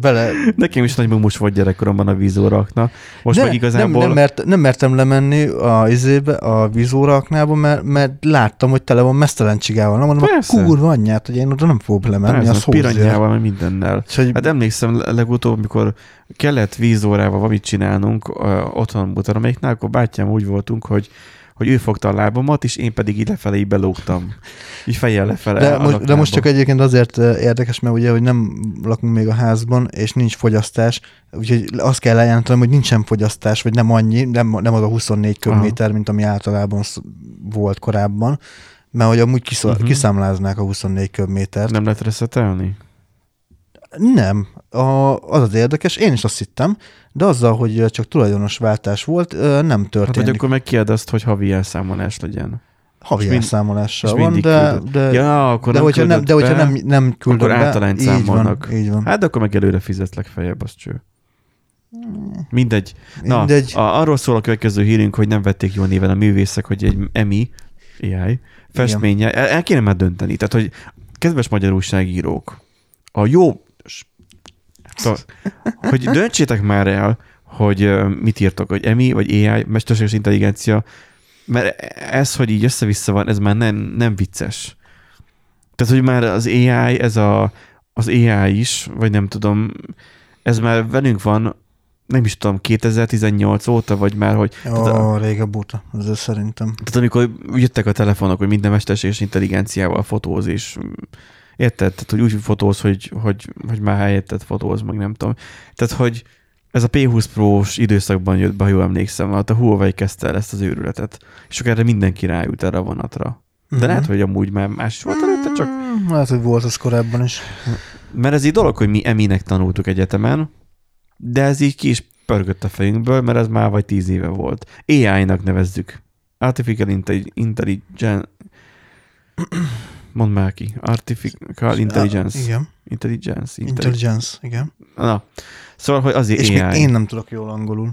Bele,
Nekem is nagy mumus volt gyerekkoromban a vízórakna. Most
De
meg igazából...
nem, nem, mert, nem mertem lemenni a izébe, a vízóraknába, mert, mert láttam, hogy tele van mesztelen csigával. Nem mondom, a
Persze.
kurva anyját, hogy én oda nem fogok lemenni,
Persze,
az
piranyával, meg mindennel.
És hogy
Hát emlékszem legutóbb, amikor kellett vízórával valamit csinálnunk uh, otthon Butaroméknál, akkor bátyám úgy voltunk, hogy hogy ő fogta a lábamat, és én pedig így lefelé így belógtam. Így fejjel lefele.
de, most, de most csak egyébként azért eh, érdekes, mert ugye, hogy nem lakunk még a házban, és nincs fogyasztás, úgyhogy azt kell lejelentenem, hogy nincsen fogyasztás, vagy nem annyi, nem, nem az a 24 köbméter, mint ami általában volt korábban, mert hogy amúgy kiszol, uh-huh. kiszámláznák a 24 köbmétert.
Nem lehet reszetelni?
Nem. A, az az érdekes, én is azt hittem, de azzal, hogy csak tulajdonosváltás volt, nem
Hát,
történik.
vagy akkor megkérdezd, azt, hogy havi elszámolás legyen.
Havi
mind-
elszámolással
és
van, de,
küldöd.
de,
Ja, akkor
de,
nem
hogyha nem,
küldöd
de hogyha nem, nem küldöm
akkor
be,
általányt
így van,
számolnak.
így van.
Hát de akkor meg előre fizetsz legfeljebb, az cső. Mindegy. Na,
Mindegy.
A, arról szól a következő hírünk, hogy nem vették jó néven a művészek, hogy egy EMI, AI, festménye, el, el kéne már dönteni. Tehát, hogy kedves magyar újságírók, a jó, hogy döntsétek már el, hogy mit írtok, hogy EMI, vagy AI, mesterséges intelligencia, mert ez, hogy így össze-vissza van, ez már nem, nem vicces. Tehát, hogy már az AI, ez a, az AI is, vagy nem tudom, ez már velünk van, nem is tudom, 2018 óta, vagy már, hogy tehát,
Ó, régebb óta, ez szerintem.
tehát amikor jöttek a telefonok, hogy minden mesterséges intelligenciával fotóz, és érted? Tehát, hogy úgy fotóz, hogy, hogy, hogy már helyetted fotóz, meg nem tudom. Tehát, hogy ez a P20 Pro-s időszakban jött be, ha jól emlékszem, hát a Huawei kezdte el ezt az őrületet. És akkor erre mindenki ráült erre a vonatra. De
Mhm.
lehet, hogy amúgy már más volt előtte, csak
Mm, Lehet, hogy volt az korábban is.
mert ez így dolog, hogy mi eminek tanultuk egyetemen, de ez így ki is pörgött a fejünkből, mert ez már vagy tíz éve volt. AI-nak nevezzük. Artificial Intelli- Intelligence. Mondd már ki. Artificial Intelligence.
Igen,
Intelligence. Intelligence.
intelligence, igen.
Na. Szóval, hogy azért
És
AI.
még én nem tudok jól angolul.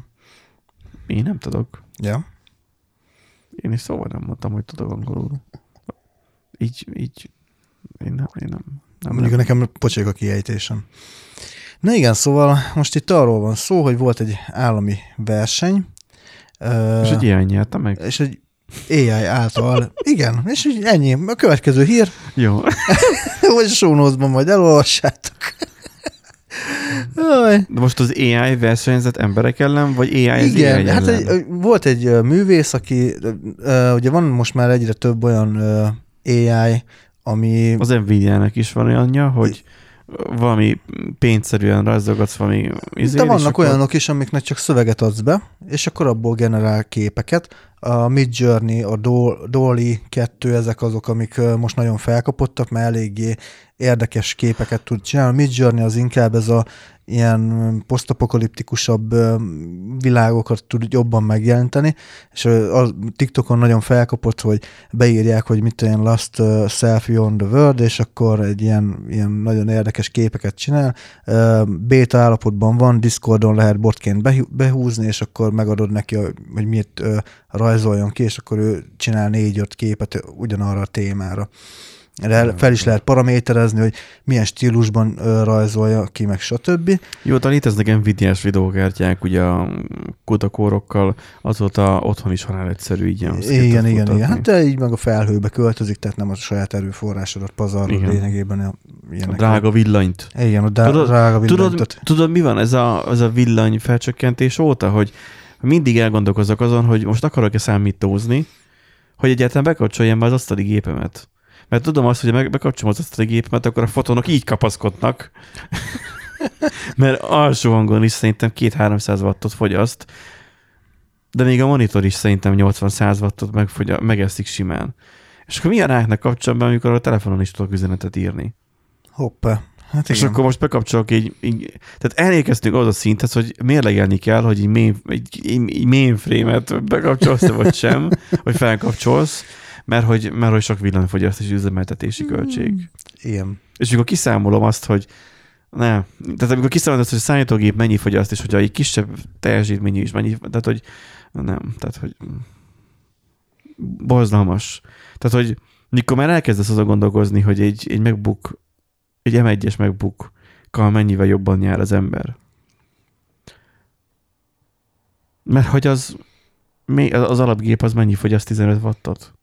én nem tudok.
Ja.
Én is szóval nem mondtam, hogy tudok angolul. Így, így. Én nem, én nem. nem
Mondjuk
nem.
nekem pocsék a kiejtésem. Na igen, szóval most itt arról van szó, hogy volt egy állami verseny,
És egy ilyen nyerte meg?
és egy AI által, igen, és így ennyi. A következő hír,
Jó.
vagy notes-ban majd elolvassátok.
De most az AI versenyzett emberek ellen, vagy AI az
Igen,
AI
hát
ellen?
egy, volt egy művész, aki, ugye van most már egyre több olyan AI, ami...
Az Nvidia-nek is van olyanja, hogy valami pénzszerűen rajzolgatsz valami izé,
De vannak
akkor-
olyanok is, amiknek csak szöveget adsz be, és akkor abból generál képeket. A Mid Journey, a Dol- Dolly 2, ezek azok, amik most nagyon felkapottak, mert eléggé érdekes képeket tud csinálni. A Mid Journey az inkább ez a ilyen posztapokaliptikusabb világokat tud jobban megjelenteni, és a TikTokon nagyon felkapott, hogy beírják, hogy mit olyan Last Selfie on the World, és akkor egy ilyen, ilyen nagyon érdekes képeket csinál. Ö, Beta állapotban van, Discordon lehet botként behú- behúzni, és akkor megadod neki, hogy miért ö, rajzoljon ki, és akkor ő csinál négy-öt képet ugyanarra a témára. Fel is lehet paraméterezni, hogy milyen stílusban rajzolja ki, meg stb.
Jó, de léteznek Nvidia-s videókártyák, ugye a kutakórokkal, azóta otthon is halál egyszerű így
Igen, igen,
futatni.
igen. Hát de így meg a felhőbe költözik, tehát nem a saját erőforrásodat pazarlod
Igen.
lényegében. A,
a
ilyenek.
drága villanyt.
Igen, a dá-
Tudod-
drága
Tudod,
villantot.
tudod, mi van ez a, ez a villany felcsökkentés óta, hogy mindig elgondolkozok azon, hogy most akarok-e számítózni, hogy egyáltalán bekapcsoljam be az asztali gépemet. Mert tudom azt, hogy ha bekapcsolom az asztali gépemet, akkor a fotonok így kapaszkodnak. Mert alsó hangon is szerintem 2-300 wattot fogyaszt, de még a monitor is szerintem 80-100 wattot megfogy, megeszik simán. És akkor milyen ráknak kapcsolatban, amikor a telefonon is tudok üzenetet írni?
Hoppá. Hát
És
igen.
akkor most bekapcsolok így, így tehát elérkeztünk az a szinthez, hogy mérlegelni kell, hogy így, main, egy, így mainframe-et bekapcsolsz vagy sem, vagy felkapcsolsz, mert hogy, mert hogy sok villanyfogyasztási üzemeltetési költség.
Igen.
És amikor kiszámolom azt, hogy ne, tehát amikor kiszámolod azt, hogy a számítógép mennyi fogyaszt, és hogyha egy kisebb teljesítményű is mennyi, tehát hogy nem, tehát hogy borzalmas. Tehát, hogy mikor már elkezdesz azon gondolkozni, hogy egy, egy MacBook, egy M1-es MacBook mennyivel jobban jár az ember. Mert hogy az mi- az alapgép az mennyi fogyaszt 15 wattot?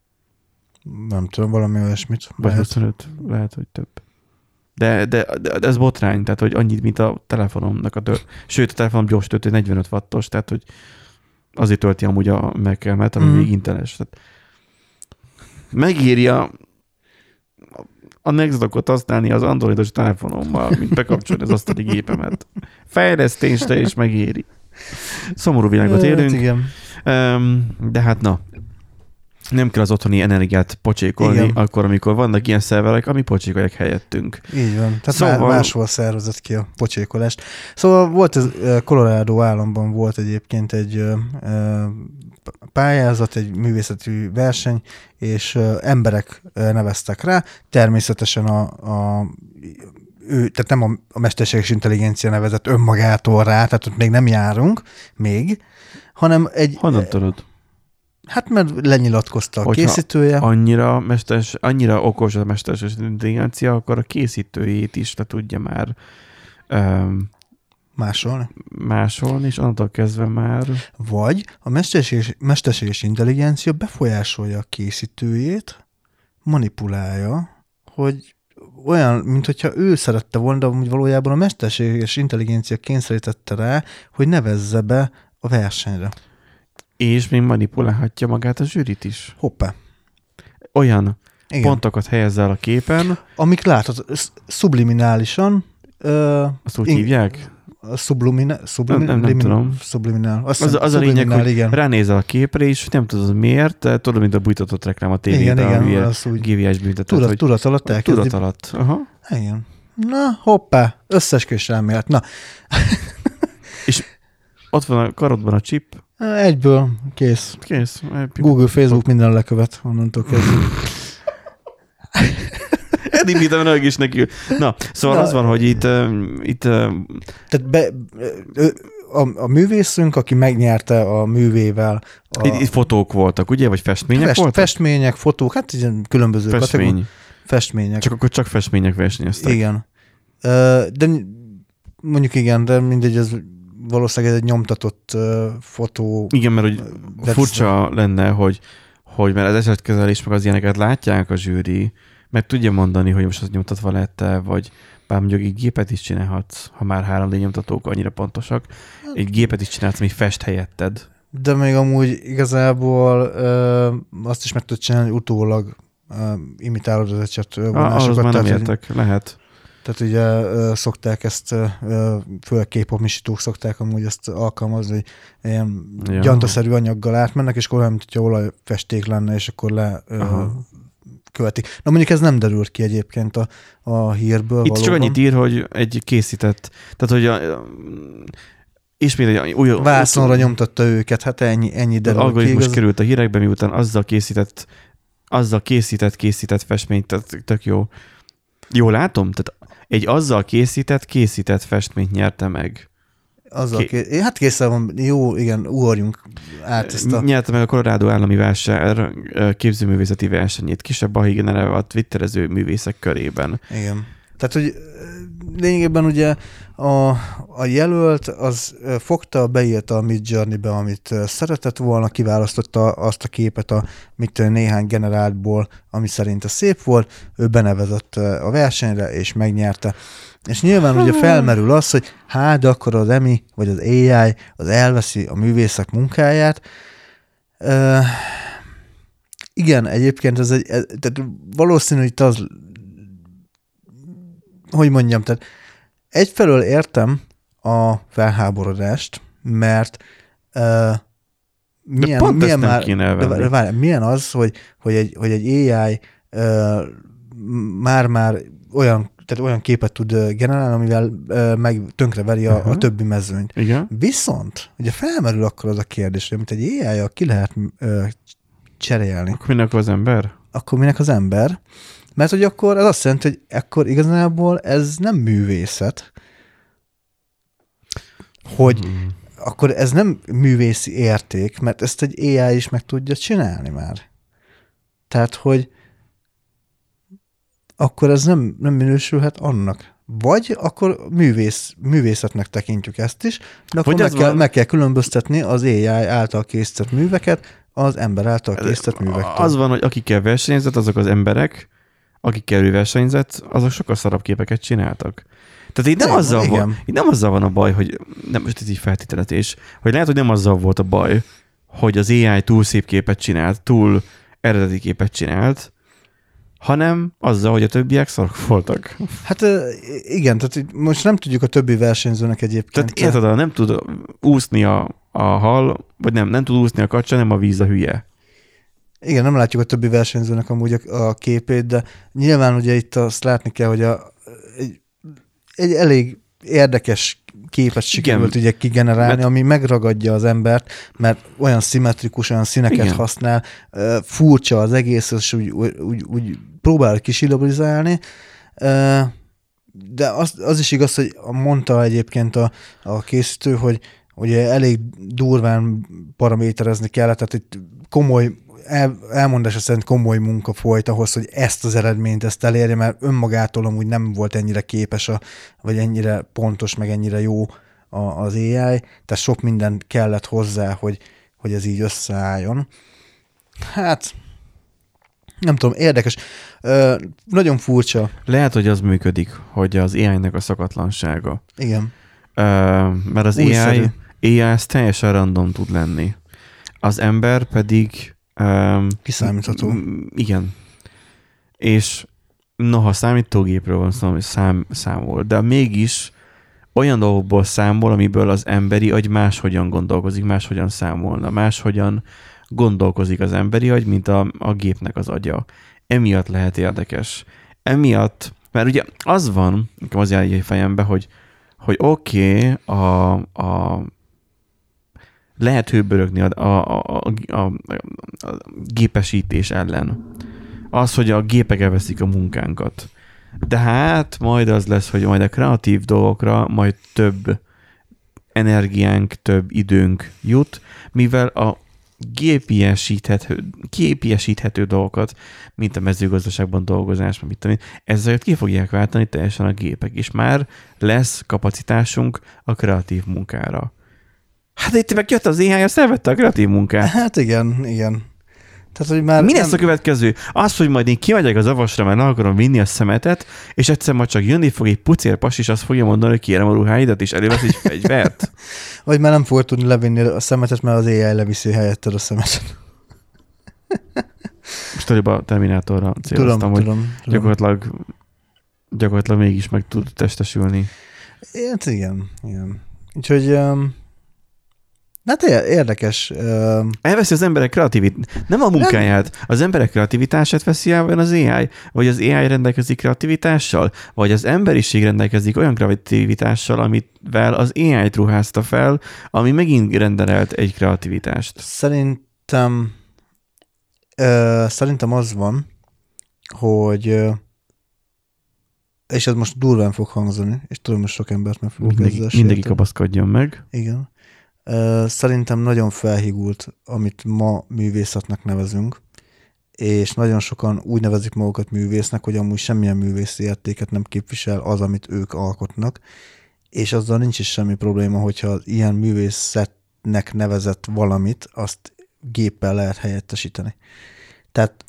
Nem tudom, valami olyasmit.
Vagy
Lehet.
25, lehet, hogy több. De, de, de, ez botrány, tehát hogy annyit, mint a telefonomnak a tör. Sőt, a telefonom gyors töltő 45 wattos, tehát hogy azért tölti amúgy a Mac-emet, ami
Mhm.
még inteles. Tehát megírja a Nextdockot használni az androidos telefonommal, mint bekapcsolni az asztali gépemet. Fejlesztésre is megéri. Szomorú világot élünk.
Hát igen.
De hát na, nem kell az otthoni energiát pocsékolni,
Igen.
Akkor, amikor vannak ilyen szerverek, ami pocsékolják helyettünk.
Így van. Tehát
Szóval-
máshol szervezett ki a pocsékolást. Szóval volt ez, Colorado államban volt egyébként egy pályázat, egy művészeti verseny, és emberek neveztek rá. Természetesen a, a ő, tehát nem a, a mesterséges intelligencia nevezett önmagától rá, tehát ott még nem járunk, még, hanem egy,
Honnan tudod?
Hát mert lenyilatkozta a
Hogyha
készítője.
Annyira, mesters, annyira okos a mesterséges intelligencia, akkor a készítőjét is le tudja már um,
Másolni.
másolni, és onnantól kezdve már
Vagy a mesterséges, mesterséges intelligencia befolyásolja a készítőjét, manipulálja, hogy olyan, mint hogyha ő szerette volna, de amúgy valójában a mesterséges intelligencia kényszerítette rá, hogy nevezze be a versenyre.
És még manipulálhatja magát a zsűrit is.
Hoppá.
Olyan
Igen.
Pontokat helyez el a képen,
Amik látod, subliminálisan, ö,
azt úgy
In-
hívják,
a sublimina, sublimina,
Nem- nem- nem tudom.
Subliminál. Azt
Az, az a lényeg, hogy
igen.
ránézel a képre, és nem tudod miért, tudod, mint a bújtatott reklám a tévében,
Igen, igen,
a
az úgy
GVS büntetet,
tudat,
hogy
tudat alatt elkezdi.
tudat alatt. Aha.
Igen. Na, hoppá, összesküvés elmélet. Na,
Ott van a karodban a chip,
Egyből, kész.
Kész.
Google, Facebook minden lekövet, onnantól kezdve.
Eddig mit meg is neki. Na, szóval
Na.
az van, hogy itt, uh, itt uh,
Tehát be, ö, a, a művészünk, aki megnyerte a művével a
itt, itt fotók voltak, ugye? Vagy festmények
fest,
voltak?
festmények, fotók, hát ilyen különböző
Festmény.
kategóri- festmények.
Csak akkor csak festmények versenyeztek.
Igen. De mondjuk igen, de mindegy, ez valószínűleg ez egy nyomtatott ö, fotó.
Igen, mert hogy
De-
furcsa lenne, hogy, hogy mert az esetkezelés meg az ilyeneket látják a zsűri, meg tudja mondani, hogy most az nyomtatva lett vagy bár mondjuk egy gépet is csinálhatsz, ha már 3D nyomtatók annyira pontosak, egy gépet is csinálsz, ami fest helyetted.
De még amúgy igazából ö, azt is meg tudod csinálni, hogy utólag ö, imitálod az ecset ö,
Ah, ahhoz
vonásokat.
már nem
hogy-
értek, lehet.
Tehát ugye szokták ezt, főleg K-pop misítók szokták amúgy ezt alkalmazni, hogy ilyen
Ja.
gyantaszerű anyaggal átmennek, és akkor olyan, mint hogyha olajfesték lenne, és akkor le
Aha.
követik. Na mondjuk ez nem derült ki egyébként a, a hírből
Itt csak
valóban.
annyit ír, hogy egy készített, tehát hogy a, a, ismét egy új...
Vászonra nyomtatta őket, hát ennyi, ennyi derül ki.
algoritmus
igaz-
került a hírekbe, miután azzal készített, azzal készített, készített festményt, tehát tök jó. Jól látom? Tehát egy azzal készített, készített festményt nyerte meg.
Azzal
Ké-
ké... Hát készen van, jó, igen, ugorjunk át ezt a...
Nyerte meg a Colorado állami vásár képzőművészeti versenyét, kisebb a generálva a twitterező művészek körében.
Igen. Tehát, hogy lényegében ugye a, a jelölt az fogta, beírta a Mid Journey-be, amit szeretett volna, kiválasztotta azt a képet a mit néhány generáltból, ami szerinte szép volt, ő benevezett a versenyre, és megnyerte. És nyilván ugye felmerül az, hogy hát, akkor az EMI, vagy az AI, az elveszi a művészek munkáját. Ö, igen, egyébként ez egy, ez, tehát valószínű, hogy itt az hogy mondjam, tehát egyfelől értem a felháborodást, mert uh, milyen,
pont
milyen
ezt nem
már,
kéne
de,
elvenni.
de várj, milyen az, hogy, hogy, egy, hogy egy AI uh, már-már olyan, tehát olyan képet tud generálni, amivel uh, meg tönkreveri a, a
Aha.
többi mezőnyt.
Igen?
Viszont, ugye felmerül akkor az a kérdés, hogy amit egy AI-jal ki lehet ö, cserélni,
Akkor minek az ember?
akkor minek az ember? Mert hogy akkor ez azt jelenti, hogy akkor igazából ez nem művészet, hogy
Hmm.
akkor ez nem művészi érték, mert ezt egy AI is meg tudja csinálni már. Tehát, hogy akkor ez nem, nem minősülhet annak. Vagy akkor művész, művészetnek tekintjük ezt is, de akkor meg kell,
van-
meg kell különböztetni az AI által készített műveket az ember által készített művektől.
Az van, hogy akikkel versenyzett, azok az emberek, akikkel ő versenyzett, azok sokkal szarabb képeket csináltak. Tehát itt nem,
Igen,
azzal
igen.
van, itt nem azzal van a baj, hogy nem most ez így feltételezés, hogy lehet, hogy nem azzal volt a baj, hogy az AI túl szép képet csinált, túl eredeti képet csinált, hanem azzal, hogy a többiek szarok voltak.
Hát igen, tehát most nem tudjuk a többi versenyzőnek egyébként.
Tehát érted, nem tud úszni a, a hal, vagy nem, nem tud úszni a kacsa, nem a víz a hülye.
Igen, nem látjuk a többi versenyzőnek amúgy a, a képét, de nyilván ugye itt azt látni kell, hogy a, egy, egy elég érdekes képet sikerült ugye kigenerálni,
Mert-
ami megragadja az embert, mert olyan szimmetrikus, olyan színeket
Igen.
használ, furcsa az egész, és úgy, úgy, úgy, próbál kisilabrizálni, de az, az is igaz, hogy mondta egyébként a, a készítő, hogy ugye elég durván paraméterezni kellett, tehát itt komoly el, elmondása szerint komoly munka folyt ahhoz, hogy ezt az eredményt ezt elérje, mert önmagától amúgy nem volt ennyire képes, a, vagy ennyire pontos, meg ennyire jó a, az AI, tehát sok minden kellett hozzá, hogy, hogy ez így összeálljon. Hát, nem tudom, érdekes. Ö, nagyon furcsa.
Lehet, hogy az működik, hogy az AI-nek a szakatlansága.
Igen.
Ö, mert az
Újszerű.
AI, AI az teljesen random tud lenni. Az ember pedig... Um,
Kiszámítható.
Igen. És noha számítógépről van szó, hogy szám, számol, de mégis olyan dolgokból számol, amiből az emberi agy máshogyan gondolkozik, máshogyan számolna, máshogyan gondolkozik az emberi agy, mint a, a gépnek az agya. Emiatt lehet érdekes. Emiatt, mert ugye az van, nekem az jár így a fejembe, hogy, hogy oké, okay, a, a lehet hőbörögni a, a, a, a, a, gépesítés ellen. Az, hogy a gépek elveszik a munkánkat. De hát majd az lesz, hogy majd a kreatív dolgokra majd több energiánk, több időnk jut, mivel a gépiesíthető, gépiesíthető dolgokat, mint a mezőgazdaságban dolgozás, mit tudom én, ezzel ki fogják váltani teljesen a gépek, és már lesz kapacitásunk a kreatív munkára. Hát itt meg jött az IHI, azt elvette a kreatív munkát.
Hát igen, igen. Tehát, hogy már
Mi
nem-
lesz a következő? Az, hogy majd én kimegyek az avasra, mert el akarom vinni a szemetet, és egyszer majd csak jönni fog egy pucér pas, és azt fogja mondani, hogy kérem a ruháidat, és elővesz egy fegyvert.
Vagy már nem fogod tudni levinni a szemetet, mert az AI leviszi helyetted a szemetet.
Most előbb a Terminátorra
Tudom,
céloztam, hogy
tudom, tudom.
gyakorlatilag, gyakorlatilag mégis meg tud testesülni.
Hát igen, igen. Úgyhogy, um, hát ér- érdekes.
Elveszi az emberek kreativitását, nem a munkáját, az emberek kreativitását veszi el vajon az AI? Vagy az AI rendelkezik kreativitással? Vagy az emberiség rendelkezik olyan kreativitással, amivel az AI-t ruházta fel, ami megint renderelt egy kreativitást?
szerintem, uh, szerintem az van, hogy és ez most durván fog hangzani, és tudom, hogy sok embert meg fogok
Mindenki, mindenki kapaszkodjon meg.
Igen. Szerintem nagyon felhigult, amit ma művészetnek nevezünk, és nagyon sokan úgy nevezik magukat művésznek, hogy amúgy semmilyen művészi értéket nem képvisel az, amit ők alkotnak, és azzal nincs is semmi probléma, hogyha ilyen művészetnek nevezett valamit, azt géppel lehet helyettesíteni. Tehát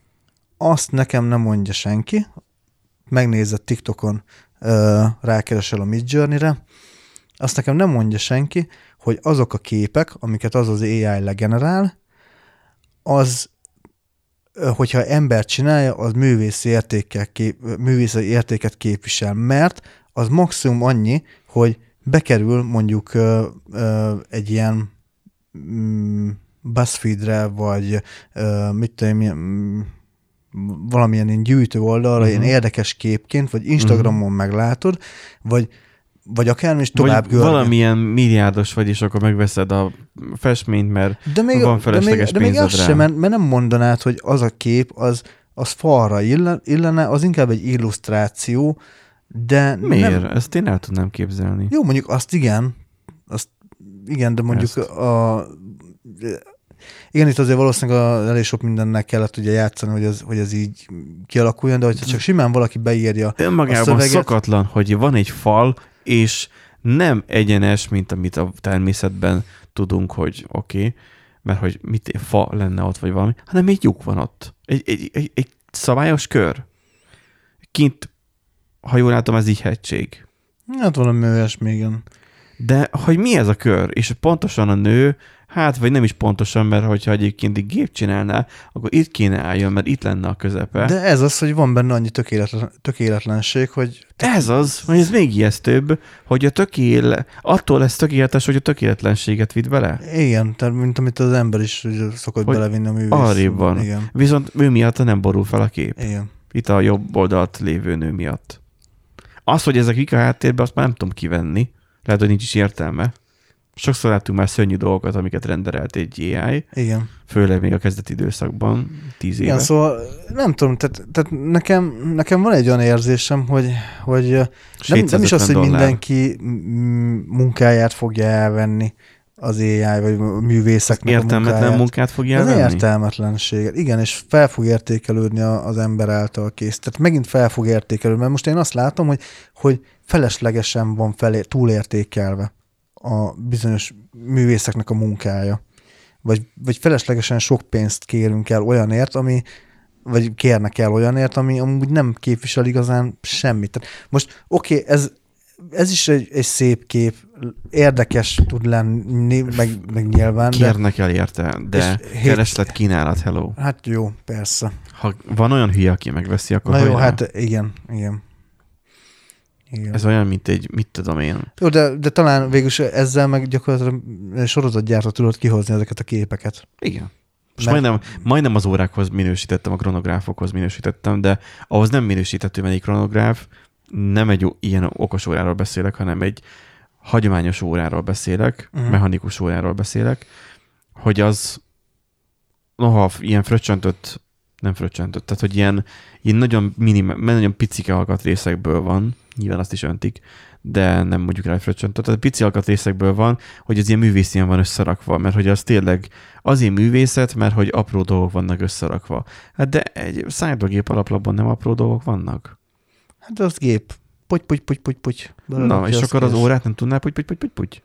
azt nekem nem mondja senki, megnézed TikTokon, rákeresel a Midjourney-re, azt nekem nem mondja senki, hogy azok a képek, amiket az az AI legenerál, az, hogyha ember csinálja, az művész, értékkel kép, művész értéket képvisel, mert az maximum annyi, hogy bekerül mondjuk ö, ö, egy ilyen mm, BuzzFeed-re, vagy ö, mit tudom, én, mm, valamilyen ilyen gyűjtő oldalra, uh-huh. ilyen
Mhm.
érdekes képként, vagy Instagramon uh-huh. meglátod, vagy vagy akár is tovább
Vagy
görget.
valamilyen milliárdos vagy, és akkor megveszed a festményt, mert
De még,
van
de
felesleges
még, de még az
pénzed rá.
sem, mert, mert nem mondanád, hogy az a kép, az, az falra ille- illene, az inkább egy illusztráció, de
miért?
nem.
Ezt én el tudnám képzelni.
Jó, mondjuk azt igen, azt igen, de mondjuk
Ezt.
a... Igen, itt azért valószínűleg a, elég sok mindennek kellett ugye játszani, hogy ez, hogy ez így kialakuljon, de hogyha csak simán valaki beírja a
Önmagában
szöveget-
szokatlan, hogy van egy fal, és nem egyenes, mint amit a természetben tudunk, hogy oké, okay, mert hogy mit fa lenne ott, vagy valami, hanem egy lyuk van ott. Egy, egy, egy, egy szabályos kör. Kint, ha jól látom, ez így hegység.
Hát valami olyasmi, igen.
De hogy mi ez a kör? És pontosan a nő, hát vagy nem is pontosan, mert hogyha egyébként egy gép csinálná, akkor itt kéne álljon, mert itt lenne a közepe.
De ez az, hogy van benne annyi tökéletlen, tökéletlenség, hogy
Ez az, hogy ez még ijesztőbb, hogy a tökéle, attól lesz tökéletes, hogy a tökéletlenséget vidd bele.
igen, tehát mint amit az ember is szokott
Hogy
belevinni a művész.
arrébb van.
Igen,
Viszont ő miatt nem borul fel a kép.
igen.
Itt a jobb oldalt lévő nő miatt. Az, hogy ezek kik a háttérben, azt már nem tudom kivenni. Lehet, hogy nincs is értelme. Sokszor láttunk már szörnyű dolgokat, amiket renderelt egy AI,
Igen.
főleg még a kezdeti időszakban, tíz éve.
Igen, szóval nem tudom, tehát, tehát nekem, nekem van egy olyan érzésem, hogy, hogy nem, nem is az,
750
hogy
dollár.
mindenki munkáját fogja elvenni az AI, vagy a művészeknek a
Értelmetlen
munkáját.
munkát fogja
Az
elvenni?
értelmetlenséget. Igen, és fel fog értékelődni a- az ember által kész. Tehát megint fel fog értékelődni, mert most én azt látom, hogy, hogy feleslegesen van felé, túlértékelve a bizonyos művészeknek a munkája. Vagy, vagy feleslegesen sok pénzt kérünk el olyanért, ami vagy kérnek el olyanért, ami amúgy nem képvisel igazán semmit. Most oké, okay, ez, ez is egy, egy szép kép, érdekes tud lenni, meg, meg nyilván, de
Kérnek el érte, de
hét-
kereslet kínálat, hello.
hát jó, persze.
Ha van olyan hülye, aki megveszi, akkor
Na jó, hát igen, igen. Igen.
Ez olyan, mint egy, mit tudom én.
Jó, de, de talán végül is ezzel meg gyakorlatilag sorozatgyártó tudod kihozni ezeket a képeket.
Igen. Most
Meg-
majdnem, majdnem az órákhoz minősítettem, a kronográfokhoz minősítettem, de ahhoz nem minősítettő, mert egy kronográf nem egy ilyen okos óráról beszélek, hanem egy hagyományos óráról beszélek, uh-huh. mechanikus óráról beszélek, hogy az noha ilyen fröccsöntött, nem fröccsöntött, tehát hogy ilyen, ilyen nagyon minim, nagyon picike alkatrészekből van, nyilván azt is öntik, de nem mondjuk rá fröccsöntött, tehát pici alkatrészekből van, hogy az ilyen művészien van összerakva, mert hogy az tényleg azért művészet, mert hogy apró dolgok vannak összerakva. Hát de egy szállítógép alaplapban nem apró dolgok vannak.
Hát az gép. Puty, puty, puty, puty, puty.
Na, és akkor az órát nem tudnál puty, puty, puty, puty, puty?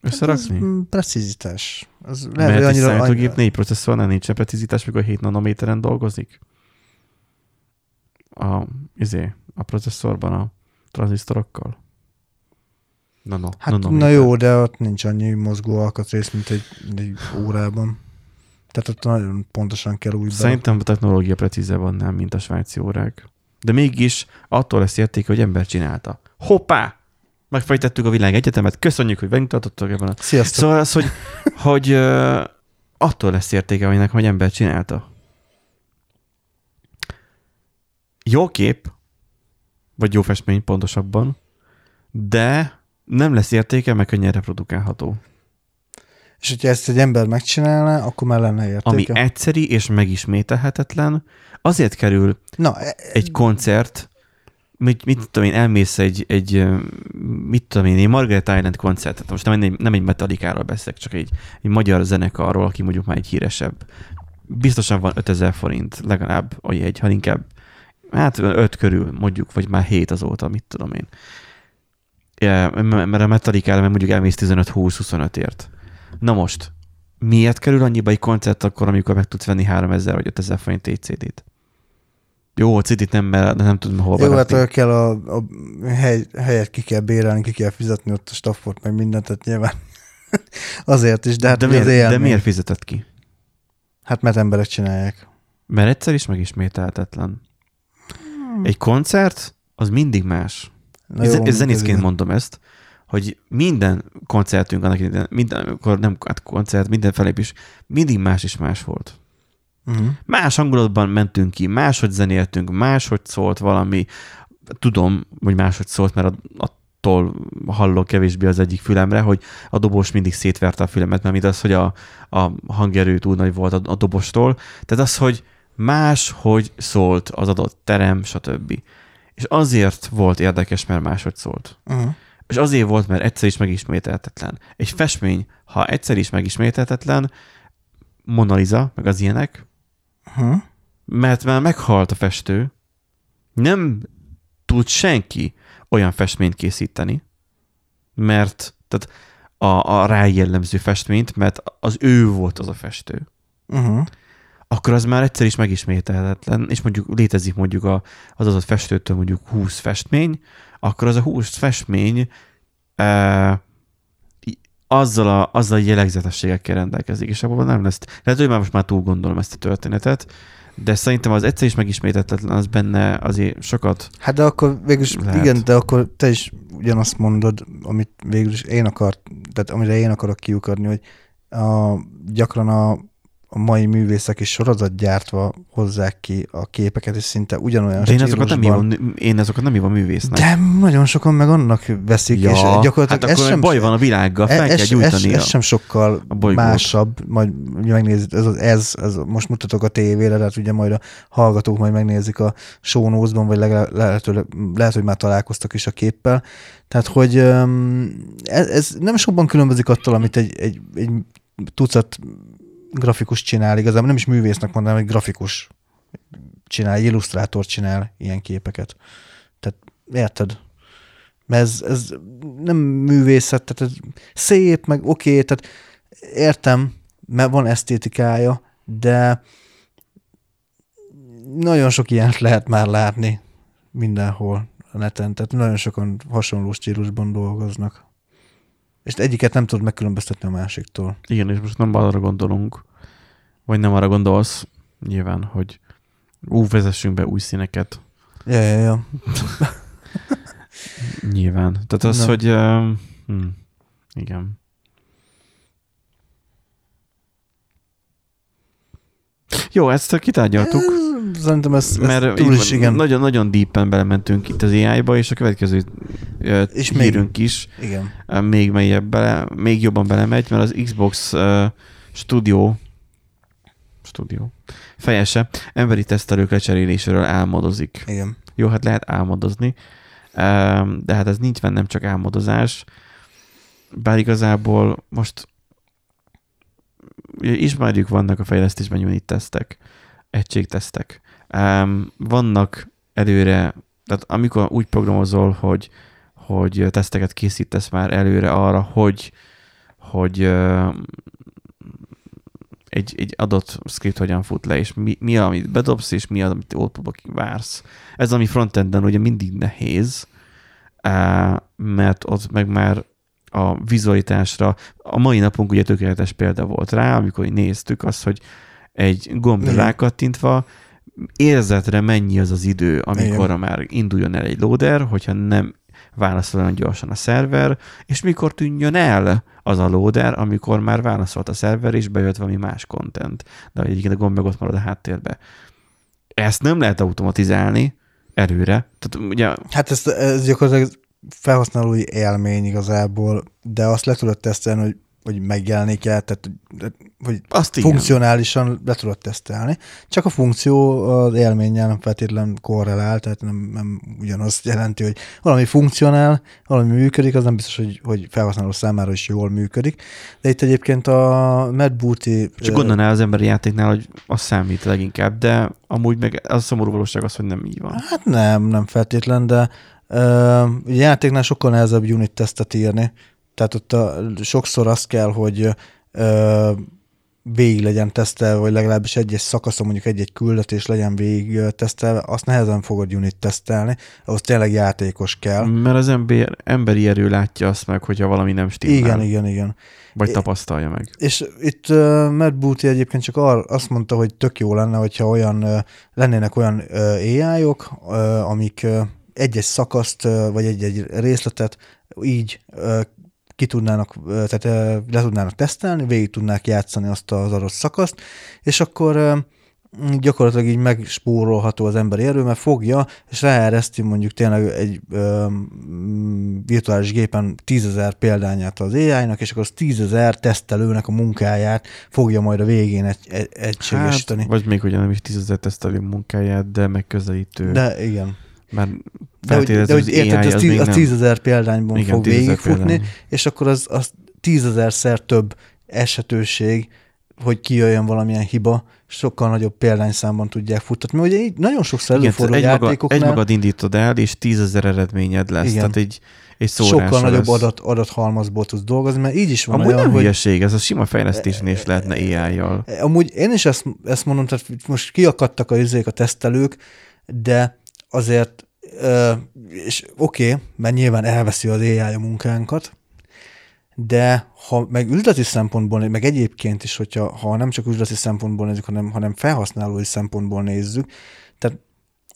Összerakni?
Hát az precizitás. Az
lehet, Mert egy számítógép annyira... négy processzornál nincsen precizitás, mikor 7 nanométeren dolgozik? A, izé, a processzorban a tranzisztorokkal?
Na, no, hát no, no, na jó, de ott nincs annyi mozgó alkatrész, mint egy, egy órában. Tehát ott nagyon pontosan kell úgy
Szerintem a technológia precíze van, nem, mint a svájci órák. De mégis attól lesz érték, hogy ember csinálta. Hoppá! Megfejtettük a világ egyetemet, köszönjük, hogy velünk tartottak ebben a...
Sziasztok!
Szóval az, hogy, hogy uh, attól lesz értéke, hogy hogy ember csinálta. Jó kép, vagy jó festmény pontosabban, de nem lesz értéke, mert könnyen reprodukálható.
És hogyha ezt egy ember megcsinálna, akkor már lenne értéke.
Ami egyszeri és megismételhetetlen, azért kerül Na, e- egy koncert, mit, mit tudom én, elmész egy, egy mit tudom én, egy Margaret Island koncertet, most nem egy, nem egy metalikáról beszélek, csak egy, egy magyar zenekarról, aki mondjuk már egy híresebb. Biztosan van 5000 forint, legalább a jegy, ha inkább, hát 5 körül mondjuk, vagy már 7 azóta, mit tudom én. Ja, mert a Metallica mert mondjuk elmész 15-20-25 ért. Na most, miért kerül annyiba egy koncert akkor, amikor meg tudsz venni 3000 vagy 5000 forint egy CD-t? Jó, a CD-t nem, mert nem tudom hol
Jó, hát kell a, a hely, helyet ki kell bérelni, ki kell fizetni ott a staffot, meg mindent, tehát nyilván azért is, de hát
de miért, de miért fizetett ki?
Hát mert emberek csinálják.
Mert egyszer is megismételhetetlen. Hmm. Egy koncert, az mindig más. Na jó, ez zenészként mondom ezt, hogy minden koncertünk, annak minden, amikor nem hát koncert, minden felépés, mindig más és más volt. Uh-huh. Más hangulatban mentünk ki, máshogy zenéltünk, máshogy szólt valami. Tudom, hogy máshogy szólt, mert attól hallok kevésbé az egyik fülemre, hogy a dobos mindig szétverte a fülemet, mert mint az, hogy a, a hangerő túl nagy volt a, a dobostól. Tehát az, hogy más, hogy szólt az adott terem, stb. És azért volt érdekes, mert máshogy szólt. Uh-huh. És azért volt, mert egyszer is megismételhetetlen. Egy festmény, ha egyszer is megismételhetetlen, Mona Lisa, meg az ilyenek, uh-huh. mert már meghalt a festő, nem tud senki olyan festményt készíteni, mert tehát a, a rá jellemző festményt, mert az ő volt az a festő. Uh-huh akkor az már egyszer is megismételhetetlen, és mondjuk létezik mondjuk a, az adott festőtől mondjuk 20 festmény, akkor az a 20 festmény e, azzal a, azzal a jellegzetességekkel rendelkezik, és abban nem lesz. Lehet, hogy már most már túl gondolom ezt a történetet, de szerintem az egyszer is megismételhetetlen, az benne azért sokat
Hát de akkor végülis, lehet. igen, de akkor te is ugyanazt mondod, amit végülis én akart, tehát amire én akarok kiukadni, hogy a, gyakran a a mai művészek is sorozatgyártva hozzák ki a képeket, és szinte ugyanolyan
De én azokat nem hívom, én azokat nem hívom művésznek.
De nagyon sokan meg annak veszik,
ja, és gyakorlatilag hát ez sem, baj van a világgal, fel ez, kell gyújtani.
Ez, ez, sem sokkal másabb, majd megnézed, ez, ez, ez, most mutatok a tévére, tehát ugye majd a hallgatók majd megnézik a notes-ban, vagy legalább, lehet, lehet, hogy már találkoztak is a képpel. Tehát, hogy ez, ez nem sokban különbözik attól, amit egy, egy, egy tucat grafikus csinál, igazából nem is művésznek mondanám, hogy grafikus csinál, egy illusztrátor csinál ilyen képeket. Tehát érted? Mert ez, ez nem művészet, tehát ez szép, meg oké, okay, tehát értem, mert van esztétikája, de nagyon sok ilyent lehet már látni mindenhol a neten, tehát nagyon sokan hasonló stílusban dolgoznak. És egyiket nem tudod megkülönböztetni a másiktól.
Igen, és most nem arra gondolunk, vagy nem arra gondolsz, nyilván, hogy ú, vezessünk be új színeket.
Ja, ja, ja.
nyilván. Tehát az, no. hogy uh, hm, igen. Jó, ezt kitárgyaltuk.
Szerintem ez, ez mert túl is, igen.
Nagyon, nagyon deepen belementünk itt az AI-ba, és a következő és hírünk még, is
igen.
még mélyebb bele, még jobban belemegy, mert az Xbox stúdió, stúdió, fejese emberi tesztelők lecseréléséről álmodozik.
Igen.
Jó, hát lehet álmodozni, de hát ez nincs nem csak álmodozás, bár igazából most ismerjük, vannak a fejlesztésben unit tesztek, egységtesztek. Ehm, Vannak előre, tehát amikor úgy programozol, hogy, hogy teszteket készítesz már előre arra, hogy, hogy ö, egy, egy adott script hogyan fut le, és mi, mi amit bedobsz, és mi az, amit outputba vársz. Ez, ami frontenden ugye mindig nehéz, á, mert ott meg már a vizualitásra, a mai napunk ugye tökéletes példa volt rá, amikor néztük azt, hogy egy gombra
Igen.
rákattintva érzetre mennyi az az idő, amikor
Igen.
már induljon el egy loader, hogyha nem válaszol olyan gyorsan a szerver, és mikor tűnjön el az a loader, amikor már válaszolt a szerver, és bejött valami más content. De egyébként a gomb meg ott marad a háttérbe. Ezt nem lehet automatizálni előre. Tehát ugye
Hát ez, ez gyakorlatilag felhasználói élmény igazából, de azt le tudod tesztelni, hogy, hogy megjelenik el, tehát hogy
azt igen.
funkcionálisan le tudod tesztelni. Csak a funkció az élménnyel nem feltétlenül korrelál, tehát nem, nem ugyanazt jelenti, hogy valami funkcionál, valami működik, az nem biztos, hogy, hogy felhasználó számára is jól működik. De itt egyébként a Matt Booty...
Csak
ö,
gondolnál az emberi játéknál, hogy az számít leginkább, de amúgy meg az a szomorú valóság az, hogy nem így van.
Hát nem, nem feltétlen, de ugye játéknál sokkal nehezebb unit tesztet írni. Tehát ott a, sokszor az kell, hogy ö, végig legyen tesztelve, vagy legalábbis egy-egy szakaszon mondjuk egy-egy küldetés legyen végig tesztelve, azt nehezen fogod unit tesztelni, ahhoz tényleg játékos kell.
Mert az ember, emberi erő látja azt meg, hogyha valami nem stimmel.
Igen, igen, igen.
Vagy tapasztalja meg.
És itt uh, Matt Booty egyébként csak ar, azt mondta, hogy tök jó lenne, hogyha olyan uh, lennének olyan uh, AI-ok, uh, amik uh, egy-egy szakaszt, uh, vagy egy-egy részletet így uh, ki tudnának, tehát le tudnának tesztelni, végig tudnák játszani azt az adott szakaszt, és akkor gyakorlatilag így megspórolható az emberi erő, mert fogja, és ráereszti mondjuk tényleg egy ö, virtuális gépen tízezer példányát az AI-nak, és akkor az tízezer tesztelőnek a munkáját fogja majd a végén egy, egy, egységesíteni.
Hát, vagy még ugye nem is tízezer tesztelő munkáját, de megközelítő. De
igen.
Mert
De hogy, de hogy
az
érted, az,
az
tí,
még
az tízezer példányban
Igen,
fog
10 000
végigfutni,
példány.
és akkor az, az tízezerszer több esetőség, hogy kijöjjön valamilyen hiba, sokkal nagyobb példányszámban tudják futtatni. Ugye így nagyon sokszor
Igen,
előfordul
egy, maga,
játékoknál,
egy magad indítod el, és tízezer eredményed lesz.
Igen.
Tehát egy, egy
sokkal nagyobb
lesz.
adat, adathalmazból tudsz dolgozni, mert így is van
Amúgy
olyan,
nem
hogy
hülyeség, ez a sima fejlesztésnél is lehetne AI-jal.
Amúgy én is ezt, ezt mondom, tehát most kiakadtak a izék, a tesztelők, de azért, és oké, okay, mert nyilván elveszi az AI a munkánkat, de ha meg üzleti szempontból, meg egyébként is, hogyha ha nem csak üzleti szempontból nézzük, hanem, hanem felhasználói szempontból nézzük, tehát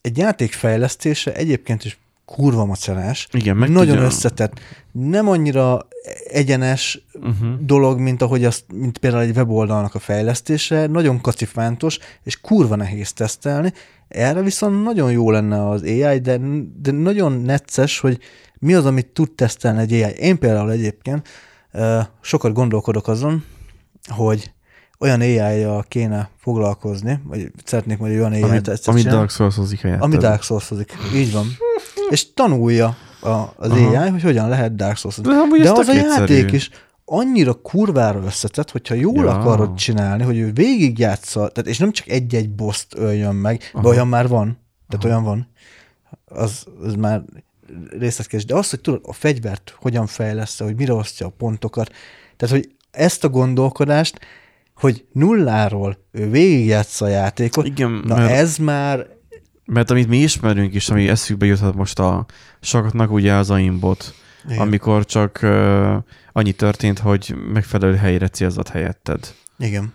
egy játék fejlesztése egyébként is kurva macerás,
Igen, meg
nagyon
tudja-
összetett, nem annyira egyenes
Uh-huh.
dolog, mint ahogy azt, mint például egy weboldalnak a fejlesztése, nagyon kacifántos, és kurva nehéz tesztelni. Erre viszont nagyon jó lenne az AI, de, de nagyon necces, hogy mi az, amit tud tesztelni egy AI. Én például egyébként ö, sokat gondolkodok azon, hogy olyan AI-jal kéne foglalkozni, vagy szeretnék majd olyan AI-t csinálni,
Dark Souls-ozik helyett.
ami Dark souls Így van. És tanulja a, az
Aha.
AI, hogy hogyan lehet Dark souls
De
De az a játék is annyira kurvára összetett, hogyha jól
Ja.
akarod csinálni, hogy ő végigjátsza, tehát és nem csak egy-egy boszt öljön meg, de
Aha.
olyan már van, tehát olyan van, az, az már részletkés. De az, hogy tudod, a fegyvert hogyan fejlesz, hogy mire osztja a pontokat, tehát, hogy ezt a gondolkodást, hogy nulláról ő végigjátsza a játékot,
Igen,
na
mert,
ez már
mert amit mi ismerünk is, ami eszükbe juthat most a sokatnak, ugye az aimbot,
igen,
amikor csak uh, annyi történt, hogy megfelelő helyre célzott helyetted.
igen.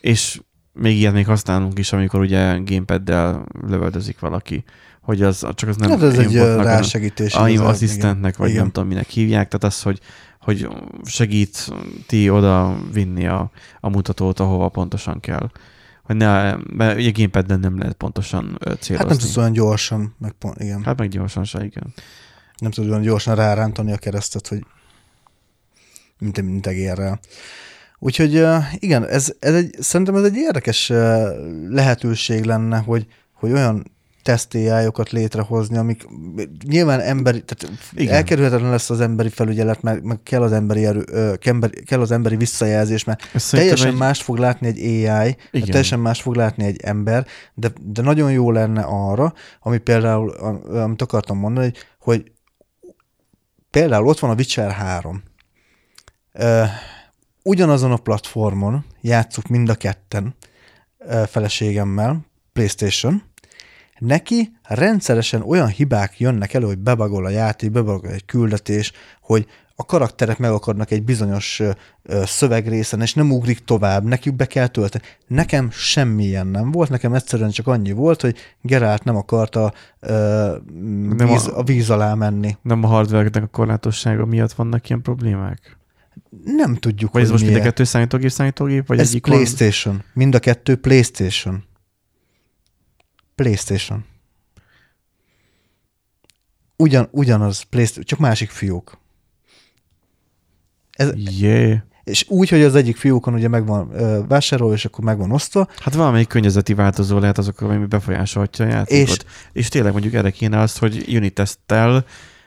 És még ilyet még használunk is, amikor ugye gamepaddel lövöldözik valaki, hogy az csak az nem
Hát ez egy rásegítés.
aim
igazából,
asszisztentnek, vagy
Igen.
nem tudom minek hívják, tehát az, hogy, hogy segíti oda vinni a, a mutatót, ahova pontosan kell. Hogy ne, mert ugye gamepadden nem lehet pontosan célozni.
Hát nem tudsz olyan gyorsan, meg pont, igen.
Hát meg gyorsan se, igen.
nem tudod olyan gyorsan rárántani a keresztet, hogy mint, mint egérrel. Úgyhogy igen, ez, ez egy, szerintem ez egy érdekes lehetőség lenne, hogy, hogy olyan tesztéjájokat létrehozni, amik nyilván emberi, tehát Igen. elkerülhetetlen lesz az emberi felügyelet, meg, meg kell, az emberi erő, kell az emberi visszajelzés, mert Ez teljesen egy... mást fog látni egy AI, Igen. teljesen más fog látni egy ember, de, de nagyon jó lenne arra, ami például, amit akartam mondani, hogy, hogy például ott van a Witcher 3. Ugyanazon a platformon játszuk mind a ketten feleségemmel, PlayStation, neki rendszeresen olyan hibák jönnek elő, hogy bebagol a játék, bebagol egy küldetés, hogy a karakterek meg akarnak egy bizonyos szövegrészen, és nem ugrik tovább, nekik be kell tölteni. Nekem semmilyen nem volt, nekem egyszerűen csak annyi volt, hogy Gerált nem akarta ö, nem víz, a, a víz alá menni.
Nem a hardware a korlátossága miatt vannak ilyen problémák?
Nem tudjuk,
Vagy ez most mind a kettő számítógép, számítógép? Vagy
ez egyik PlayStation. Van... Mind a kettő PlayStation. PlayStation. Ugyan, ugyanaz, PlayStation, csak másik fiók.
Ez, yeah.
És úgy, hogy az egyik fiókon ugye megvan vásárolva, és akkor megvan osztva.
Hát valamelyik környezeti változó lehet azok, ami befolyásolhatja a játékot. És, és tényleg mondjuk erre kéne azt, hogy unit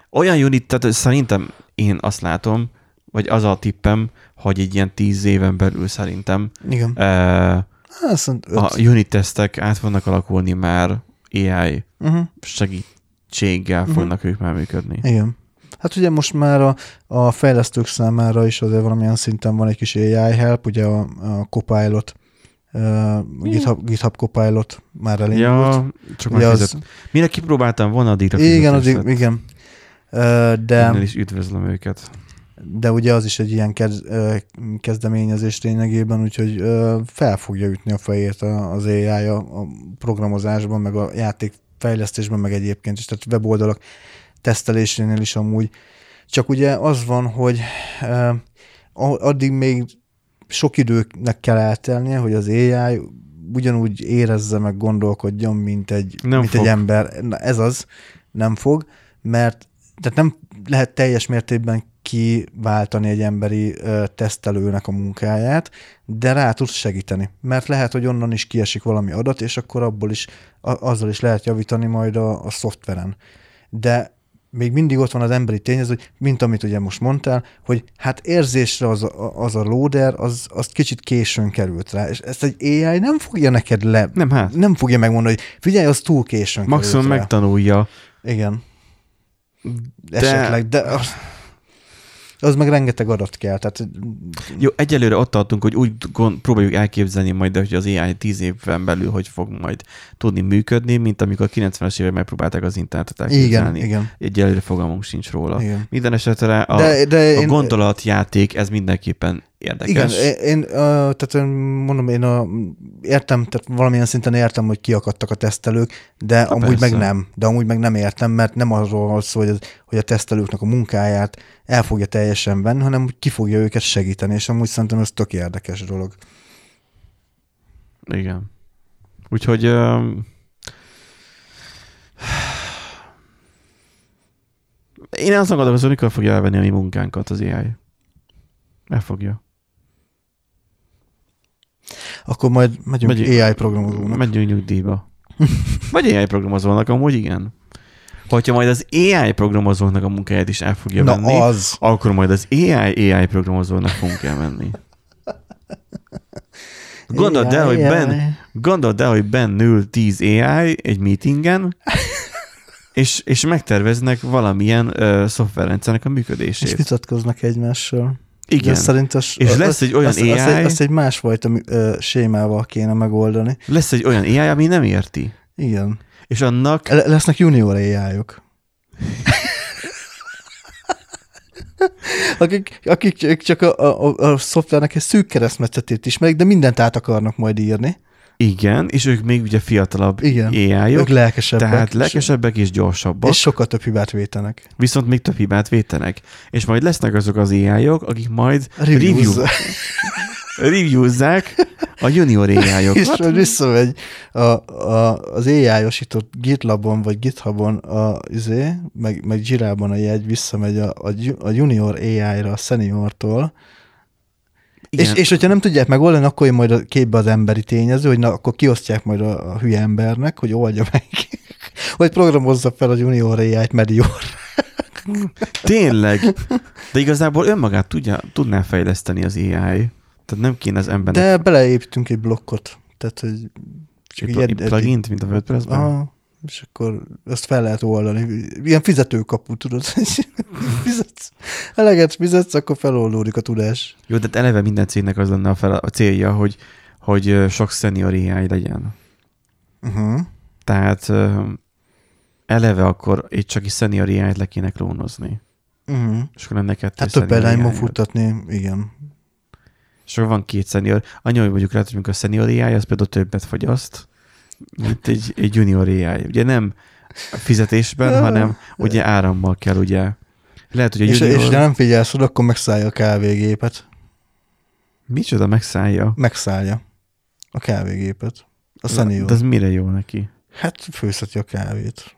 olyan unit, tehát szerintem én azt látom, vagy az a tippem, hogy egy ilyen tíz éven belül szerintem
Igen.
Uh, a unit tesztek át fognak alakulni már AI uh-huh. segítséggel uh-huh. fognak ők már működni.
Igen. Hát ugye most már a, a fejlesztők számára is azért valamilyen szinten van egy kis AI help, ugye a, a Copilot, uh, GitHub, GitHub Copilot már elindult.
Ja, csak már az... Mire kipróbáltam volna addigra
Igen, addig, igen. Uh, de...
Ennél is üdvözlöm őket
de ugye az is egy ilyen kez, kezdeményezés lényegében, úgyhogy fel fogja ütni a fejét az AI a, programozásban, meg a játék fejlesztésben, meg egyébként is, tehát weboldalak tesztelésénél is amúgy. Csak ugye az van, hogy addig még sok időnek kell eltelnie, hogy az AI ugyanúgy érezze meg, gondolkodjon, mint egy, nem mint egy ember. Na, ez az, nem fog, mert tehát nem lehet teljes mértékben kiváltani egy emberi tesztelőnek a munkáját, de rá tudsz segíteni. Mert lehet, hogy onnan is kiesik valami adat, és akkor abból is, azzal is lehet javítani majd a, a szoftveren. De még mindig ott van az emberi tényező, mint amit ugye most mondtál, hogy hát érzésre az a, az a loader, az, az kicsit későn került rá, és ezt egy AI nem fogja neked le,
nem, hát.
nem fogja megmondani, hogy figyelj, az túl későn
Maximum került rá. megtanulja.
Igen. De... Esetleg, de az meg rengeteg adat kell. Tehát...
Jó, egyelőre ott tartunk, hogy úgy gond, próbáljuk elképzelni majd, hogy az AI 10 évben belül hogy fog majd tudni működni, mint amikor a 90-es évek megpróbálták az internetet elképzelni.
Igen, igen.
Egyelőre fogalmunk sincs róla. Igen. Minden esetre a, de, de a én... gondolatjáték, ez mindenképpen érdekes.
Igen, én, tehát én mondom, én a, értem, tehát valamilyen szinten értem, hogy kiakadtak a tesztelők, de ha amúgy persze. meg nem. De amúgy meg nem értem, mert nem arról van szó, hogy, az, hogy a tesztelőknek a munkáját el fogja teljesen venni, hanem hogy ki fogja őket segíteni, és amúgy szerintem ez tök érdekes dolog.
Igen. Úgyhogy uh, én azt gondolom, hogy mikor fogja elvenni a mi munkánkat az AI. El fogja.
Akkor majd megyünk Megy, AI programozónak.
Megyünk nyugdíjba. Vagy AI programozónak, amúgy igen. Hogyha majd az AI programozónak a munkáját is el fogja Na venni, az. akkor majd az AI AI programozónak fogunk elmenni. Gondold el, hogy Ben, gondold el, hogy Ben ül 10 AI egy meetingen, és, és megterveznek valamilyen uh, szoftverrendszernek a működését. És
vitatkoznak egymással.
Igen. De szerint az, és lesz egy olyan azt, AI... Azt,
azt egy másfajta uh, sémával kéne megoldani.
Lesz egy olyan AI, ami nem érti.
Igen.
És annak...
Le- lesznek junior AI-ok. akik, akik csak a, a, a szoftvernek egy szűk keresztmetszetét ismerik, de mindent át akarnak majd írni.
Igen, és ők még ugye fiatalabb Igen, AI-ok.
Ők lelkesebbek.
Tehát lelkesebbek és gyorsabbak.
És sokkal több hibát vétenek.
Viszont még több hibát vétenek. És majd lesznek azok az AI-ok, akik majd review, reviewzzák a junior AI-okat.
És majd visszamegy a, a, az AI-osított GitLabon vagy GitHubon a, izé, meg, meg Jirában a jegy visszamegy a, a, a junior AI-ra a seniortól, És, és hogyha nem tudják megoldani, akkor jön majd a képbe az emberi tényező, hogy na, akkor kiosztják majd a, a hülye embernek, hogy oldja meg. Vagy programozza fel a junior AI-t Medior.
Tényleg. De igazából önmagát tudja, tudná fejleszteni az AI. Tehát nem kéne az embernek
De beleépítünk egy blokkot. Tehát, hogy csak
egy, egy plugin mint a WordPress-ben.
Aha, és akkor azt fel lehet oldani. Ilyen fizetőkapu, tudod, fizetsz, eleget fizetsz, akkor feloldódik a tudás.
Jó, de hát eleve minden cégnek az lenne a, fel, a célja, hogy, hogy sok senior AI legyen.
Uh-huh.
Tehát eleve akkor egy csak is senior AI-t le kéne klónozni.
Uh-huh.
És akkor lenne kettő
Hát több
AI-od.
futtatni, igen.
És akkor van két senior. Annyi, hogy mondjuk lehet, hogy a senior AI, az például többet fogyaszt, mint egy, egy junior AI. Ugye nem fizetésben, hanem ugye árammal kell, ugye. Lehet, hogy a
És,
junior...
és ha nem figyelsz oda, akkor megszállja a kávégépet.
Micsoda megszállja?
Megszállja a kávégépet. A senior.
De az mire jó neki?
Hát főzheti a kávét.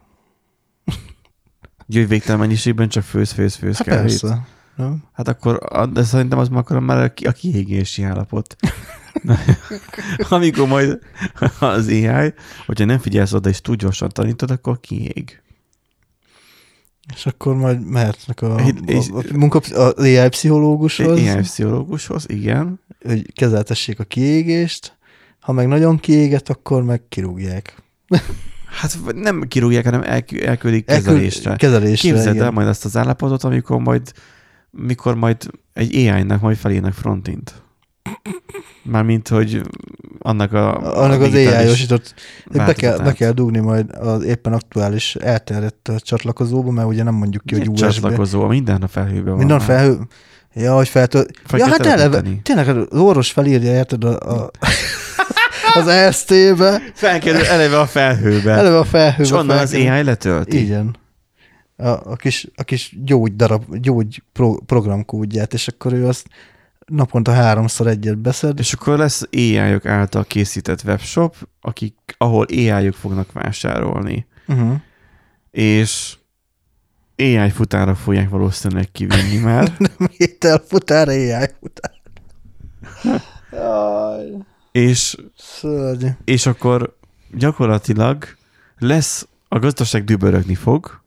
Ugye, végtelen mennyiségben csak főz, főz, főz
Hát
kávét.
persze. Nem?
Hát akkor, de szerintem az már akkor már a kiégési állapot. Amikor majd az AI, hogyha nem figyelsz oda és túl gyorsan tanítod, akkor kiég.
És akkor majd mehetnek a,
És- és-
a, a, munka, az AI pszichológushoz,
AI pszichológushoz, igen.
hogy kezeltessék a kiégést. Ha meg nagyon kiégett, akkor meg kirúgják.
Hát nem kirúgják, hanem el, elküldik
Elküld-
kezelésre.
Kezelésre,
Képzeld
igen.
el majd azt az állapotot, amikor majd, mikor majd egy AI-nak majd felírnak frontint. Mármint, hogy annak a,
Annak
a
az AI-osított, be kell, be kell dugni majd az éppen aktuális elterjedt csatlakozóba, mert ugye nem mondjuk ki, hogy USB.
Csatlakozó, minden a felhőben van.
Minden
már.
felhő... Ja, hogy feltölt...
Fel
ja, hát eleve, tényleg az orvos felírja, érted, a, a, az EST-be,
Felkerül eleve a felhőbe.
eleve a felhőbe.
és onnan az. AI letölti.
Igen. A, a kis, a kis gyógy darab, gyógy pro, programkódját, és akkor ő azt naponta háromszor egyet beszed.
És akkor lesz AI-ok által készített webshop, akik, ahol AI-ok fognak vásárolni.
Uh-huh.
És AI futára fogják valószínűleg kivinni már.
Nem ételfutár, AI futár.
És,
szörnyű.
és akkor gyakorlatilag lesz, a gazdaság dübörögni fog,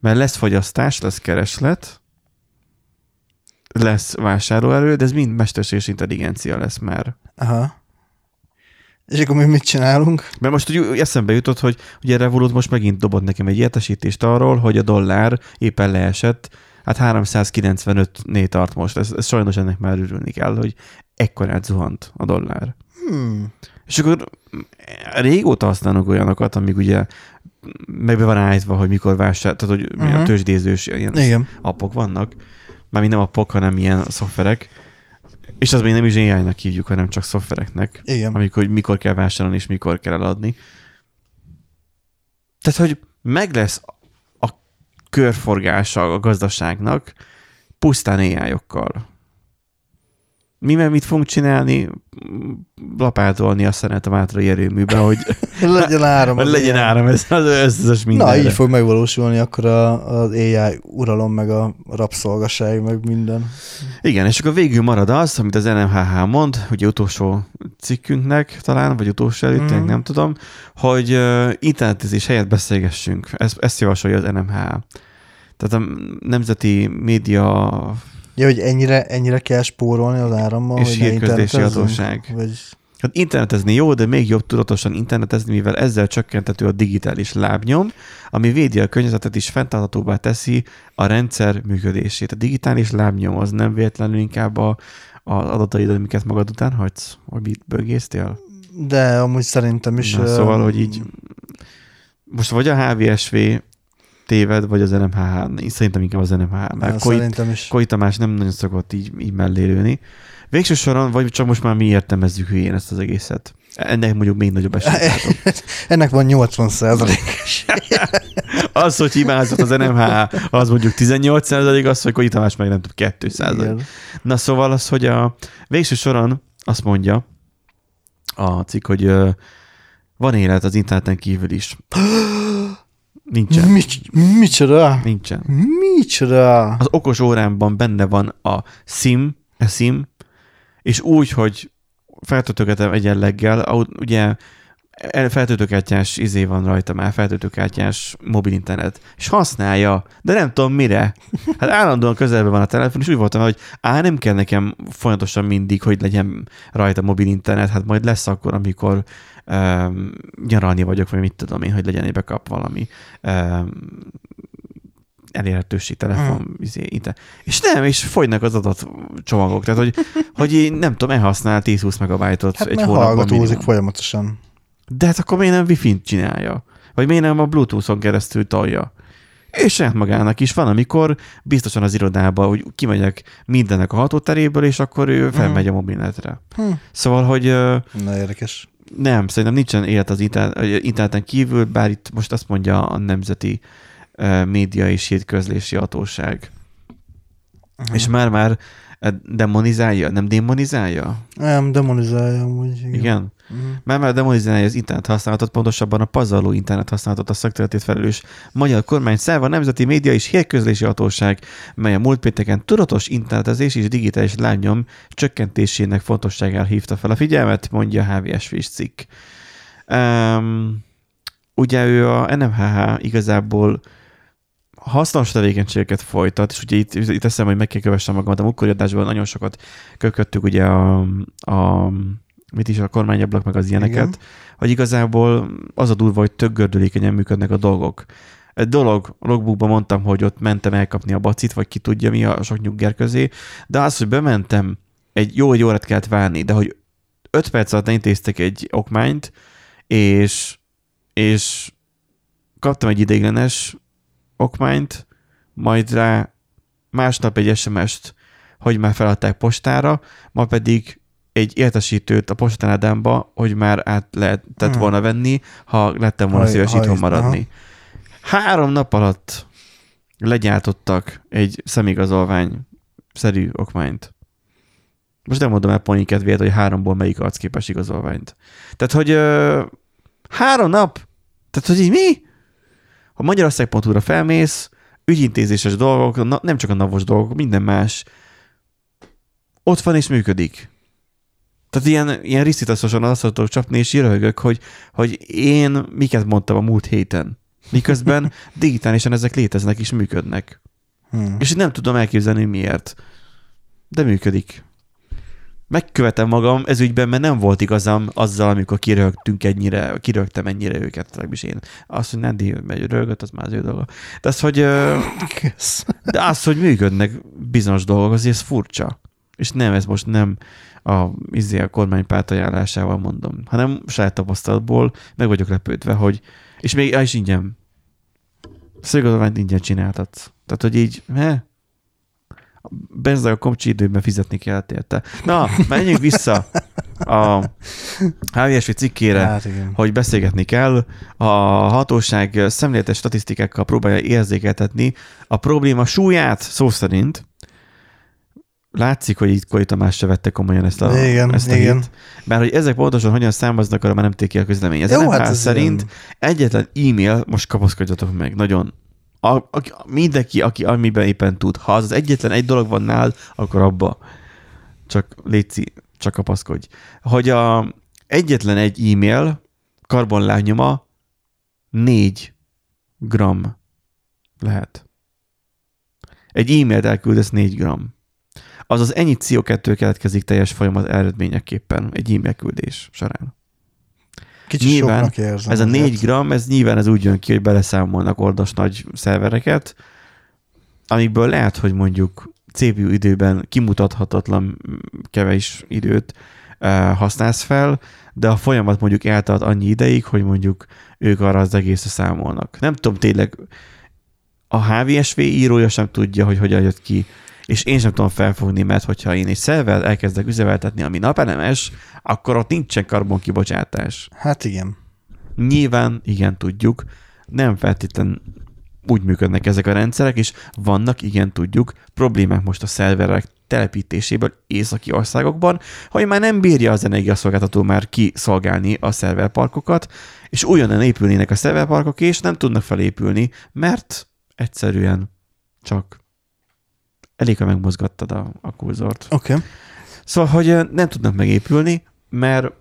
mert lesz fogyasztás, lesz kereslet, lesz vásárlóerő, de ez mind mesterséges intelligencia lesz már.
Aha. És akkor mi mit csinálunk?
Mert most úgy eszembe jutott, hogy ugye Revolut most megint dobott nekem egy értesítést arról, hogy a dollár éppen leesett, hát 395-nél tart most. Ez, ez sajnos ennek már örülni kell, hogy ekkorát zuhant a dollár.
Hmm.
És akkor régóta használnak olyanokat, amik ugye megbe van állítva, hogy mikor vásár, tehát hogy uh-huh. a
Mhm.
tőzsdézős ilyen
Igen.
appok vannak. Mármint nem appok, hanem ilyen szoftverek. És az még nem is AI-nak hívjuk, hanem csak szoftvereknek
Igen.
amikor hogy mikor kell vásárolni és mikor kell eladni. Tehát, hogy meg lesz a körforgása a gazdaságnak pusztán AI-okkal. Mi meg mit fogunk csinálni? Lapátolni a szenet a mátrai erőműben, hogy,
legyen áram.
hogy legyen áram, ez az összes
Na,
mindenre.
így fog megvalósulni akkor a, az AI uralom, meg a rabszolgaság, meg minden.
Igen, és akkor végül marad az, amit az NMHH mond, ugye utolsó cikkünknek talán, vagy utolsó előtt,
Mhm.
mm. nem tudom, hogy uh, internetezés helyett beszélgessünk. Ezt, ezt javasolja az NMHH. Tehát a Nemzeti Média
Ja, hogy ennyire, ennyire kell spórolni az árammal,
És
hogy
hírközlési hatóság.
Vagy...
Hát internetezni jó, de még jobb tudatosan internetezni, mivel ezzel csökkentető a digitális lábnyom, ami védi a környezetet és fenntarthatóbbá teszi a rendszer működését. A digitális lábnyom az nem véletlenül inkább a, az adataid, amiket magad után hagysz, hogy mit bögésztél?
De amúgy szerintem is...
Na, szóval, hogy így most vagy a HVSV téved, vagy az NMHH. Én szerintem inkább az NMHH. Mert Koi,
is.
Koi Tamás nem nagyon szokott így, így mellé lőni. Végső soron, vagy csak most már mi értelmezzük hülyén ezt az egészet. Ennek mondjuk még nagyobb esélyt.
Ennek van 80 százalékos.
Az, hogy hibázott az NMH, az mondjuk 18 százalék, az, hogy Koi Tamás meg nem tudom, 2 százalék. Na szóval az, hogy a végső soron azt mondja a cikk, hogy van élet az interneten kívül is. Nincsen.
Mit, micsoda?
Nincsen.
Micsoda?
Az okos órámban benne van a SIM, a SIM, és úgy, hogy feltöltögetem egyenleggel, ugye feltöltőkártyás izé van rajta már, feltöltőkártyás mobil internet, és használja, de nem tudom mire. Hát állandóan közelben van a telefon, és úgy voltam, hogy á, nem kell nekem folyamatosan mindig, hogy legyen rajta mobil internet, hát majd lesz akkor, amikor um, nyaralni vagyok, vagy mit tudom én, hogy legyen egy backup valami um, elérhetőség, telefon,
Hmm.
izé, internet. És nem, és fogynak az adatcsomagok, tehát hogy, hogy nem tudom, elhasznál 10-20 megabájtot
Hát
egy hónapban minimum.
folyamatosan.
De hát akkor miért nem Wi-Fi-n csinálja? Vagy miért nem a Bluetooth-on keresztül tolja? És saját magának is van, amikor biztosan az irodába, hogy kimegyek mindennek a hatóteréből, és akkor ő felmegy a mobilnetre.
Hm.
Szóval, hogy
Na, érdekes.
nem, szerintem nincsen élet az interneten kívül, bár itt most azt mondja a Nemzeti Média és Hírközlési Hatóság.
Uh-huh.
És már-már demonizálja, nem demonizálja?
Nem, demonizálja amúgy. Igen.
Igen.
Uh-huh.
Már már demonizálja az internet használatot, pontosabban a pazarló internet használatot a szakterületét felelős magyar kormány szerva, Nemzeti Média és Hírközlési Hatóság, mely a múlt pénteken tudatos internetezés és digitális lábnyom csökkentésének fontosságára hívta fel a figyelmet, mondja a HVSV cikk. Um, ugye ő a NMHH igazából hasznos tevékenységeket folytat, és ugye itt, itt eszem, hogy meg kell kövessem magamat, a múltkori adásban nagyon sokat köködtük ugye a, a mit is a kormányablak, meg az ilyeneket,
Igen.
hogy igazából az a durva, hogy tök gördülékenyen működnek a dolgok. Egy dolog, a logbookban mondtam, hogy ott mentem elkapni a bacit, vagy ki tudja mi a sok nyugger közé, de az, hogy bementem, egy jó egy órát kellett várni, de hogy öt perc alatt intéztek egy okmányt, és, és kaptam egy ideiglenes okmányt, majd rá másnap egy SMS-t, hogy már feladták postára, ma pedig egy értesítőt a postanádámba, hogy már át lehetett
Hmm.
volna venni, ha lettem volna
Ha-
szíves itthon maradni. Három nap alatt legyártottak egy szemigazolvány szerű okmányt. Most nem mondom el poni kedvéért, hogy háromból melyik arcképes igazolványt. Tehát, hogy ö, három nap? Tehát, hogy így mi? Ha Magyarország.hu-ra felmész, ügyintézéses dolgok, na, nem csak a navos dolgok, minden más, ott van és működik. Tehát ilyen, ilyen riszitatosan azt tudok csapni, és röhögök, hogy, hogy én miket mondtam a múlt héten. Miközben digitálisan ezek léteznek és működnek.
Hmm.
És én nem tudom elképzelni miért. De működik. Megkövetem magam ez ügyben, mert nem volt igazam azzal, amikor kirögtünk ennyire, kirögtem ennyire őket, legalábbis én. Azt, hogy Nandi megy rögött, az már az ő dolga. De az, hogy, de az, hogy működnek bizonyos dolgok, azért ez furcsa. És nem, ez most nem a, izé, a kormánypárt ajánlásával mondom, hanem saját tapasztalatból meg vagyok lepődve, hogy és még is ingyen. Szögazolványt ingyen csináltatsz. Tehát, hogy így, he? A benza a komcsi időben fizetni kellett érte. Na, menjünk vissza a HVSV cikkére
Hát igen.
hogy beszélgetni kell. A hatóság szemléletes statisztikákkal próbálja érzékeltetni a probléma súlyát, szó szerint. Látszik, hogy itt Koi Tamás se vette komolyan ezt a,
Igen,
ezt a
igen.
Mert hogy ezek pontosan hogyan számoznak, arra már nem téki a közlemény. Ez
Jó, hát ez
szerint
ilyen-
egyetlen e-mail, most kapaszkodjatok meg, nagyon. A, a, mindenki, aki amiben éppen tud. Ha az, az egyetlen egy dolog van nál, akkor abba. Csak létszi, csak kapaszkodj. Hogy a, egyetlen egy e-mail karbonlábnyoma 4 gram lehet. Egy e-mailt elküldesz 4 gram. Azaz ennyi CO2 keletkezik teljes folyamat eredményeképpen egy e-mail küldés során.
Kicsit
Nyilván
soknak érzem.
Ez a
azért.
4 gram, ez nyilván ez úgy jön ki, hogy beleszámolnak ordas nagy szervereket, amikből lehet, hogy mondjuk CPU időben kimutathatatlan kevés időt használsz fel, de a folyamat mondjuk eltart annyi ideig, hogy mondjuk ők arra az egészre számolnak. Nem tudom, tényleg a HVSV írója sem tudja, hogy hogyan jött ki, és én sem tudom felfogni, mert hogyha én egy szerver elkezdek üzemeltetni, ami napelemes, akkor ott nincsen karbonkibocsátás.
Hát igen.
Nyilván, igen, tudjuk, nem feltétlen úgy működnek ezek a rendszerek, és vannak, igen, tudjuk, problémák most a szerverek telepítéséből északi országokban, hogy már nem bírja az energiaszolgáltató már kiszolgálni a szerverparkokat, és újonnan épülnének a szerverparkok, és nem tudnak felépülni, mert egyszerűen csak elég, ha megmozgattad a, a kurzort.
Oké. Okay.
Szóval, hogy nem tudnak megépülni, mert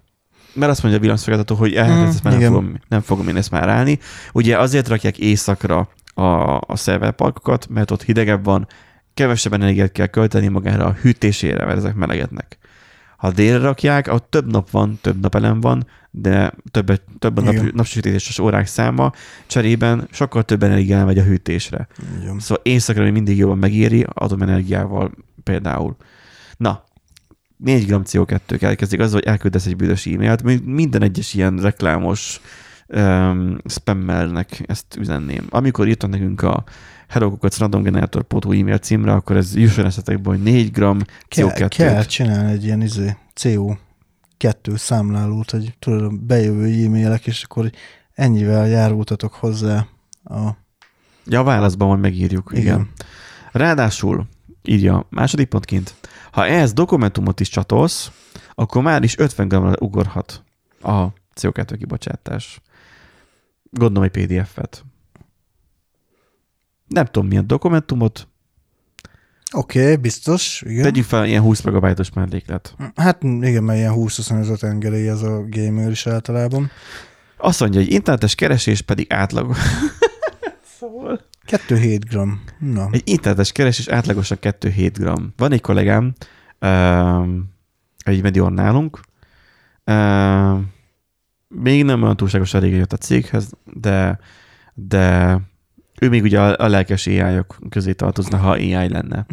mert azt mondja a villamszolgáltató, hogy eh,
Mm,
ezt már nem fogom, nem fogom én ezt már állni. Ugye azért rakják éjszakra a, a szerverparkokat, mert ott hidegebb van, kevesebb energiát kell költeni magára a hűtésére, mert ezek melegednek. Ha délre rakják, ott több nap van, több napelem van, de több, több a nap, napsütéses órák száma, cserében sokkal több energia elmegy a hűtésre.
Igen.
Szóval éjszakra még mindig jobban megéri, atomenergiával például. Na, 4 g CO2 elkezdik azzal, hogy elküldesz egy büdös e-mailt, Mi- minden egyes ilyen reklámos um, spammernek ezt üzenném. Amikor írtak nekünk a hellokukacrandomgenerator.hu e-mail címre, akkor ez jusson eszetekbe, hogy 4 g
Kell,
CO2.
kell csinálni egy ilyen izé, CO2 számlálót, hogy tudod, a bejövő e-mailek, és akkor ennyivel járultatok hozzá a...
Ja, a válaszban majd megírjuk. Igen.
Igen.
igen. Ráadásul, írja második pontként, ha ehhez dokumentumot is csatolsz, akkor már is 50 g ugorhat a CO2 kibocsátás. Gondolom egy PDF-et. Nem tudom, milyen dokumentumot.
Oké, okay, biztos, igen.
Tegyük fel ilyen 20 megabájtos melléklet.
Hát igen, mert ilyen 20-25 engedély ez a gamer is általában.
Azt mondja, hogy internetes keresés pedig átlagos. szóval.
2-7 gram. Na,
Egy internetes keresés átlagosan 2-7 g. Van egy kollégám, um, egy medior nálunk, um, még nem olyan túlságosan régen jött a céghez, de, de ő még ugye a, a lelkes ai közé tartozna, ha AI lenne.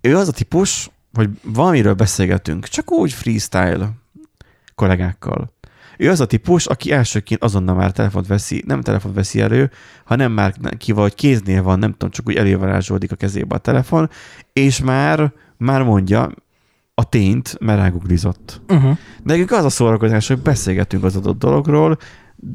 Ő az a típus, hogy valamiről beszélgetünk, csak úgy freestyle kollégákkal. Ő az a típus, aki elsőként azonnal már telefont veszi, nem telefont veszi elő, hanem már ki vagy kéznél van, nem tudom, csak úgy elővarázsolódik a kezébe a telefon, és már, már mondja a tényt, mert ráguglizott.
uh-huh.
Nekünk az a szórakozás, hogy beszélgetünk az adott dologról,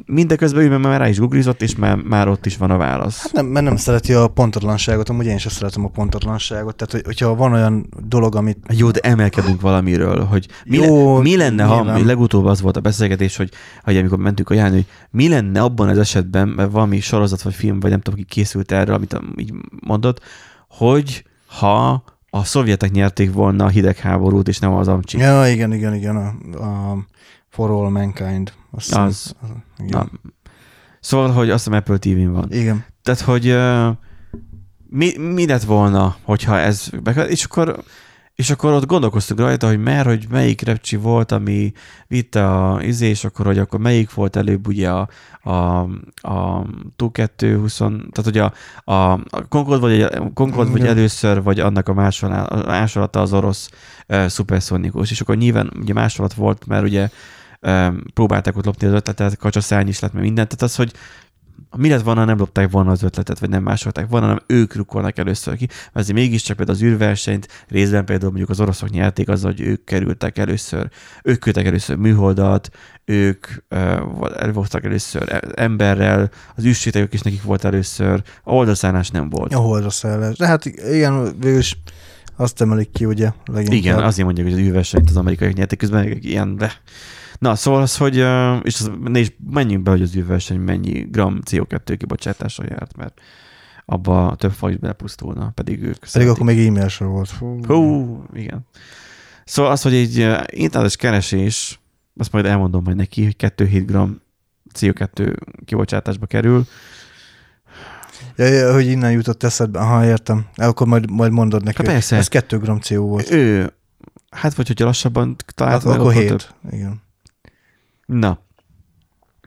mindeközben ő már rá is googlizott, és már, már ott is van a válasz.
Hát nem, mert nem szereti a pontatlanságot, amúgy én sem szeretem a pontatlanságot. Tehát, hogy, hogyha van olyan dolog, amit
Jó, de emelkedünk valamiről, hogy mi,
Jó,
le, mi lenne, ha
nyilván.
legutóbb az volt a beszélgetés, hogy, hogy amikor mentünk a járni, hogy mi lenne abban az esetben, mert valami sorozat vagy film, vagy nem tudom, ki készült erről, amit így mondott, hogy ha a szovjetek nyerték volna a hidegháborút, és nem az amcsik.
Ja, igen, igen, igen, a, a For All Mankind. Azt hiszem,
Az.
igen.
Na. Szóval, hogy azt hiszem Apple TV-n van.
igen.
Tehát, hogy uh, mi, mi lett volna, hogyha ez... És akkor, és akkor ott gondolkoztunk rajta, hogy mer, hogy melyik repcsi volt, ami vitte a izé, és akkor, hogy akkor melyik volt előbb ugye a, a, a Tu-220, tehát hogy a, a, a Concorde, vagy, a Concorde vagy először, vagy annak a másolá- a másolata az orosz uh, szuperszonikus, és akkor nyilván ugye másolat volt, mert ugye próbálták ott lopni az ötletet, kacsaszány is lett, meg mindent, tehát az, hogy mi lett volna, nem lopták volna az ötletet, vagy nem másolták volna, hanem ők rukkolnak először ki. Mert azért mégiscsak például az űrversenyt részben például mondjuk az oroszok nyerték azzal, hogy ők kerültek először, ők küldtek először műholdat, ők uh, elhoztak először e- emberrel, az űrsétejük is nekik volt először, a oldalszállás nem volt.
A holdra szállás. De hát igen, végülis azt emelik ki, ugye, leginkább.
Igen, azért mondják, hogy az űrversenyt az amerikaiak nyerték, közben ilyen, de... Na, szóval az, hogy, és az, ne is menjünk be, hogy az űrverseny mennyi gram CO2 kibocsátása járt, mert abba több faj is belepusztulna, pedig ők
Pedig
szeretik.
akkor még e-mail sem volt. Fú.
Hú, igen. Szóval az, hogy egy internetes keresés, azt majd elmondom majd neki, hogy 2-7 gram CO2 kibocsátásba kerül.
Ja, ja, hogy innen jutott eszedbe. Aha, értem. Akkor majd, majd mondod neki.
Hát persze.
Ez 2 gram CO volt.
Ő, hát vagy hogyha lassabban talált,
Hát,
meg,
akkor
több.
7. Igen.
Na,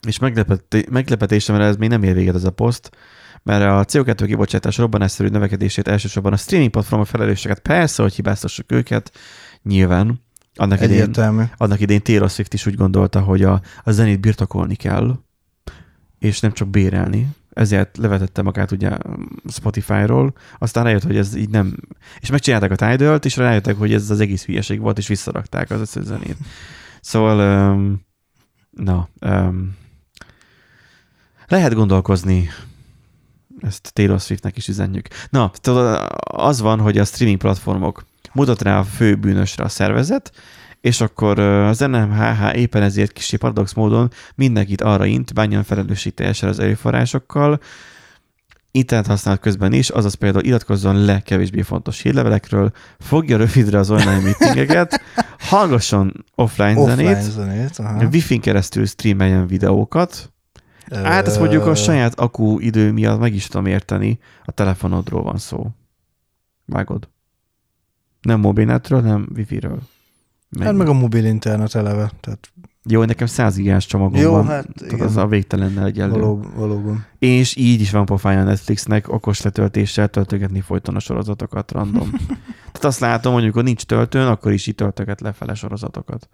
és meglepet, meglepetésemre ez még nem ér véget ez a poszt, mert a CO2 kibocsátás robbanásszerű növekedését elsősorban a streaming platformok felelősséget persze, hogy hibáztassuk őket, nyilván. Annak
Egyértelmű.
annak idején Taylor Swift is úgy gondolta, hogy a, a zenét birtokolni kell, és nem csak bérelni. Ezért levetette magát ugye Spotify-ról, aztán rájött, hogy ez így nem... És megcsinálták a Tidal-t, és rájöttek, hogy ez az egész hülyeség volt, és visszarakták az összes zenét. Szóval, um, na, um, lehet gondolkozni, ezt Taylor Swiftnek is üzenjük. Na, tudod, az van, hogy a streaming platformok mutat rá a fő bűnösre a szervezet, és akkor az NMHH éppen ezért kicsi paradox módon mindenkit arra int, bánjon felelősség teljesen az erőforrásokkal. Internet használat közben is, azaz például iratkozzon le kevésbé fontos hírlevelekről, fogja rövidre az online meetingeket, hallgasson offline,
Offline
zenét,
zenét. aha.
Wi-Fi-n keresztül streameljen videókat. Hát ezt mondjuk a saját akku idő miatt meg is tudom érteni, a telefonodról van szó. Vágod? Nem mobilnetről, nem Wi-Fi-ről.
Hát meg a mobil internet eleve. Tehát
Jó, nekem 100 gigás csomagom
Jó,
van,
hát
tehát
igen.
az a végtelennel egyenlő.
való, valóban.
És így is van pofája a Netflixnek okos letöltéssel töltögetni folyton a sorozatokat random. Tehát azt látom, hogy amikor nincs töltőn, akkor is így töltöget lefele sorozatokat.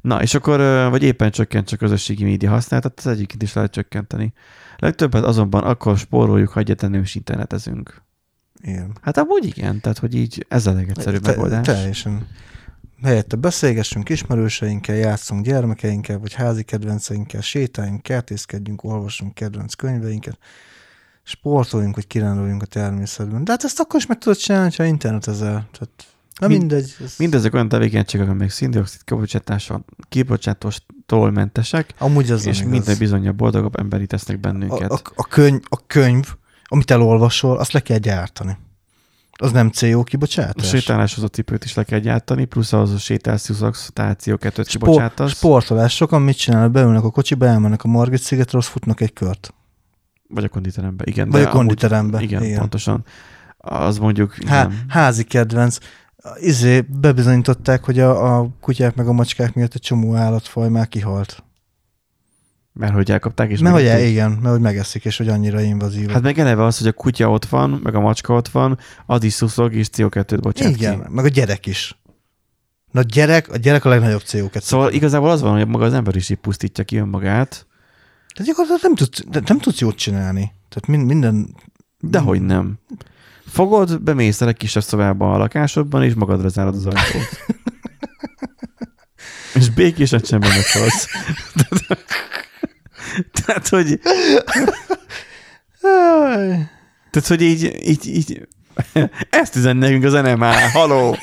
Na, és akkor, vagy éppen csökkent a közösségi média használatot, az egyiket is lehet csökkenteni. Legtöbbet azonban akkor spóroljuk, ha egyetlenül is internetezünk.
Igen.
Hát amúgy igen, tehát hogy így ez a legegyszerűbb megoldás.
Teljesen. Helyette beszélgessünk ismerőseinkkel, játszunk gyermekeinkkel, vagy házi kedvenceinkkel, sétáljunk, kertészkedjünk, olvasunk kedvenc könyveinket, sportoljunk, vagy kiránduljunk a természetben. De hát ezt akkor is meg tudod csinálni, ha internetezel. Tehát nem
Mind-
mindegy. Ez...
Mindezek olyan tevékenységek, amelyek szindioxid kibocsátással, kibocsátóstól mentesek,
Amúgy az
és minden bizonyal boldogabb emberi tesznek
a,
bennünket.
a, a, könyv, a könyv, amit elolvasol, azt le kell gyártani. Az nem CO
A
kibocsátás.
sétáláshoz a cipőt is le kell gyártani, plusz ahhoz a sétálszúszaksz, tehát CO2-t
Sport,
kibocsátasz.
sportolás. Sokan mit csinálnak? Beülnek a kocsiba, elmennek a Margit szigetre, azt futnak egy kört.
Vagy a konditerembe, igen.
Vagy a konditerembe.
Amúgy, igen,
Igen.
igen, pontosan. Az mondjuk
Há,
nem.
házi kedvenc. Izé, bebizonyították, hogy a, a kutyák meg a macskák miatt egy csomó állatfaj már kihalt.
Mert hogy elkapták, és
mert hogy el, igen, mert hogy megeszik, és hogy annyira invazív.
Hát meg eleve az, hogy a kutya ott van, meg a macska ott van, az is szuszog, és CO2-t bocsát
igen,
ki.
meg a gyerek is. Na a gyerek, a gyerek a legnagyobb CO2.
Szóval igazából az van, hogy maga az ember is így pusztítja ki önmagát,
De gyakorlatilag nem tudsz, de nem tudsz jót csinálni. Tehát min, minden...
de hogy nem. Fogod, bemész el egy kisebb szobába a lakásodban, és magadra zárod az ajtót. és békésen csendben meghalsz. Tehát, hogy, tehát, hogy így, így, így ezt üzen nekünk az NMA, haló!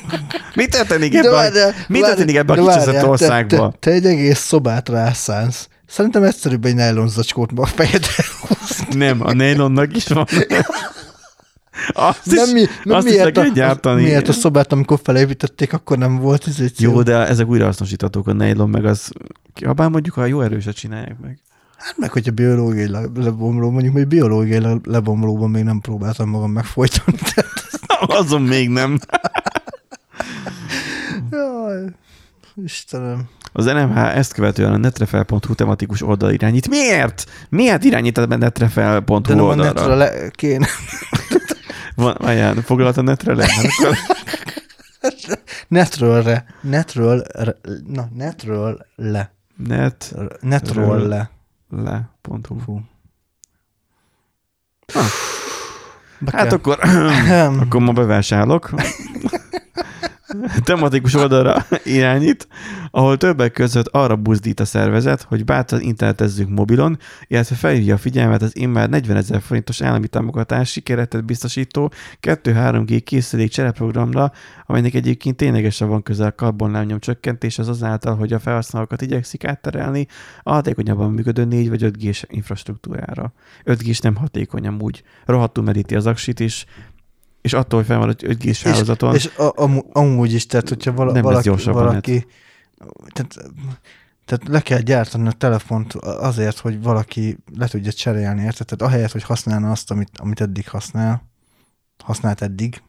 Mi történik ebben?
várjál,
mi történik ebben a kicseszett országban?
Te, te, te, egy egész szobát rászánsz. Szerintem egyszerűbb egy nylon zacskót ma a fejedre húzni.
Nem, a nylonnak is van. Azt is,
Nem, mi, nem
azt is
miért,
kell
a,
gyártani.
miért a szobát, amikor felépítették, akkor nem volt ez egy
Jó, de ezek újrahasznosíthatók a nylon, meg az, ha mondjuk, ha jó erőset csinálják meg.
Hát meg, hogyha biológiai le- lebomló, mondjuk még biológiai le- lebomlóban még nem próbáltam magam megfojtani. Tehát,
Azon még nem.
jaj, Istenem.
Az NMH ezt követően a netrefel.hu tematikus oldal irányít. Miért? Miért irányít a netrefel.hu
De nem a netre le, kéne.
Van, várjál, foglalt a netre le?
Netről re. Netről, re, na, netről le.
net
Netről
Ről.
le.
le.hu. Ah. Hát
kell.
akkor, akkor ma bevásárolok. Tematikus oldalra irányít, ahol többek között arra buzdít a szervezet, hogy bátran internetezzünk mobilon, illetve felhívja a figyelmet az immár 40 ezer forintos állami támogatási keretet biztosító 2-3G készülék csereprogramra, amelynek egyébként ténylegesen van közel a karbonlábnyom csökkentéshez azáltal, hogy a felhasználókat igyekszik átterelni a hatékonyabban működő 4 vagy 5G-s infrastruktúrára. 5G-s nem hatékony amúgy. Rohadtul meríti az aksit is, és attól, hogy fel van egy 5G-s hálózaton,
És a, amu- amúgy is, tehát hogyha vala,
Nem
valaki, valaki tehát, tehát le kell gyártani a telefont azért, hogy valaki le tudja cserélni, érted? Tehát ahelyett, hogy használna azt, amit, amit eddig használ, használt eddig,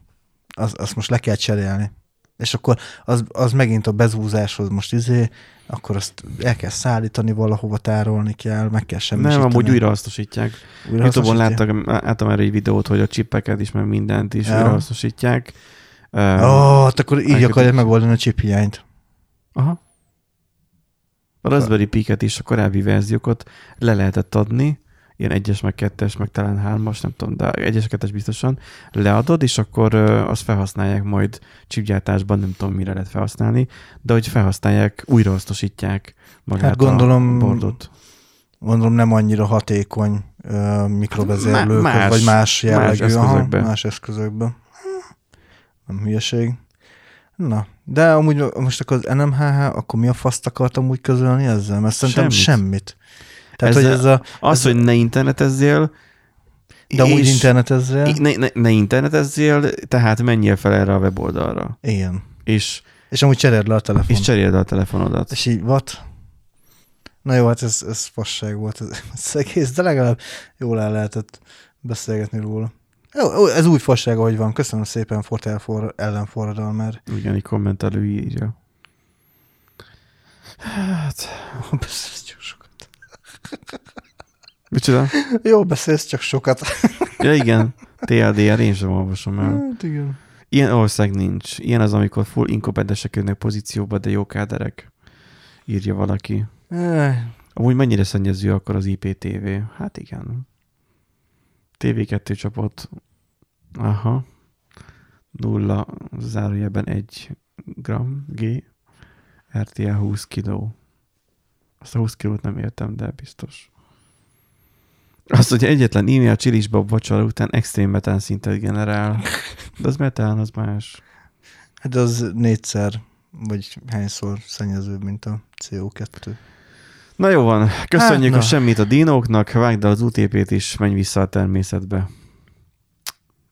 az, azt most le kell cserélni. És akkor az, az megint a bezúzáshoz most izé, akkor azt el kell szállítani valahova, tárolni kell, meg kell semmisíteni.
nem, amúgy újrahasznosítják.
Újra
Youtube-on láttak, láttam erre egy videót, hogy a csippeket is, meg mindent is
Ja.
újrahasznosítják.
Ó,
Uh,
oh, akkor így akarják megoldani a chip hiányt.
Aha. A Raspberry Pi-ket is a korábbi verziókat le lehetett adni, ilyen egyes, meg kettes, meg talán hármas, nem tudom, de egyes, kettes biztosan leadod, és akkor azt felhasználják majd chipgyártásban, nem tudom, mire lehet felhasználni, de hogy felhasználják, újrahasznosítják magát
Hát gondolom-
a bordot.
Gondolom nem annyira hatékony uh, mikrovezérlők,
Má-
más, vagy más jellegű.
más
aha,
eszközökbe.
más eszközökben. Nem hülyeség. Na, de amúgy most akkor az NMHH, akkor mi a faszt akartam úgy közölni ezzel? Mert szerintem
Semmit.
semmit. Tehát,
Ezzel-
hogy ez a...
Az,
ez
hogy ne internetezzél,
De
és-
internetezzél.
Ne, ne, ne internetezzél, tehát menjél fel erre a weboldalra.
Igen.
És,
És amúgy cseréld le a telefon.
és cseréld a telefonodat.
És így, what? Na jó, hát ez, ez fasság volt ez, ez egész, de legalább jól el lehetett beszélgetni róla. Jó, ez új fasság, ahogy van. Köszönöm szépen Fortel for, ellenforradalmár.
Igen, egy kommentelő írja. Hát,
Beszélsz csak sokat.
Micsoda?
Jó, beszélsz csak sokat.
Ja igen, TLDR, én sem olvasom el.
Hát igen.
Ilyen ország nincs. Ilyen az, amikor full inkopendesek jönnek pozícióba, de jó káderek. Írja valaki.
Eh,
Amúgy mennyire szennyező akkor az IPTV? Hát igen. TV2 csapott. Aha. Nulla, zárójelben 1 gram G. RTL 20 kiló. Azt a 20 kilót nem értem, de biztos. Azt, hogy egyetlen e-mail csilisbab vacsora után extrém metán szintet generál. De az metán, az más.
hát az négyszer, vagy hányszor szennyezőbb, mint a CO2.
Na jó van, köszönjük
Hát,
a semmit a dinóknak, vágd el az UTP-t is, menj vissza a természetbe.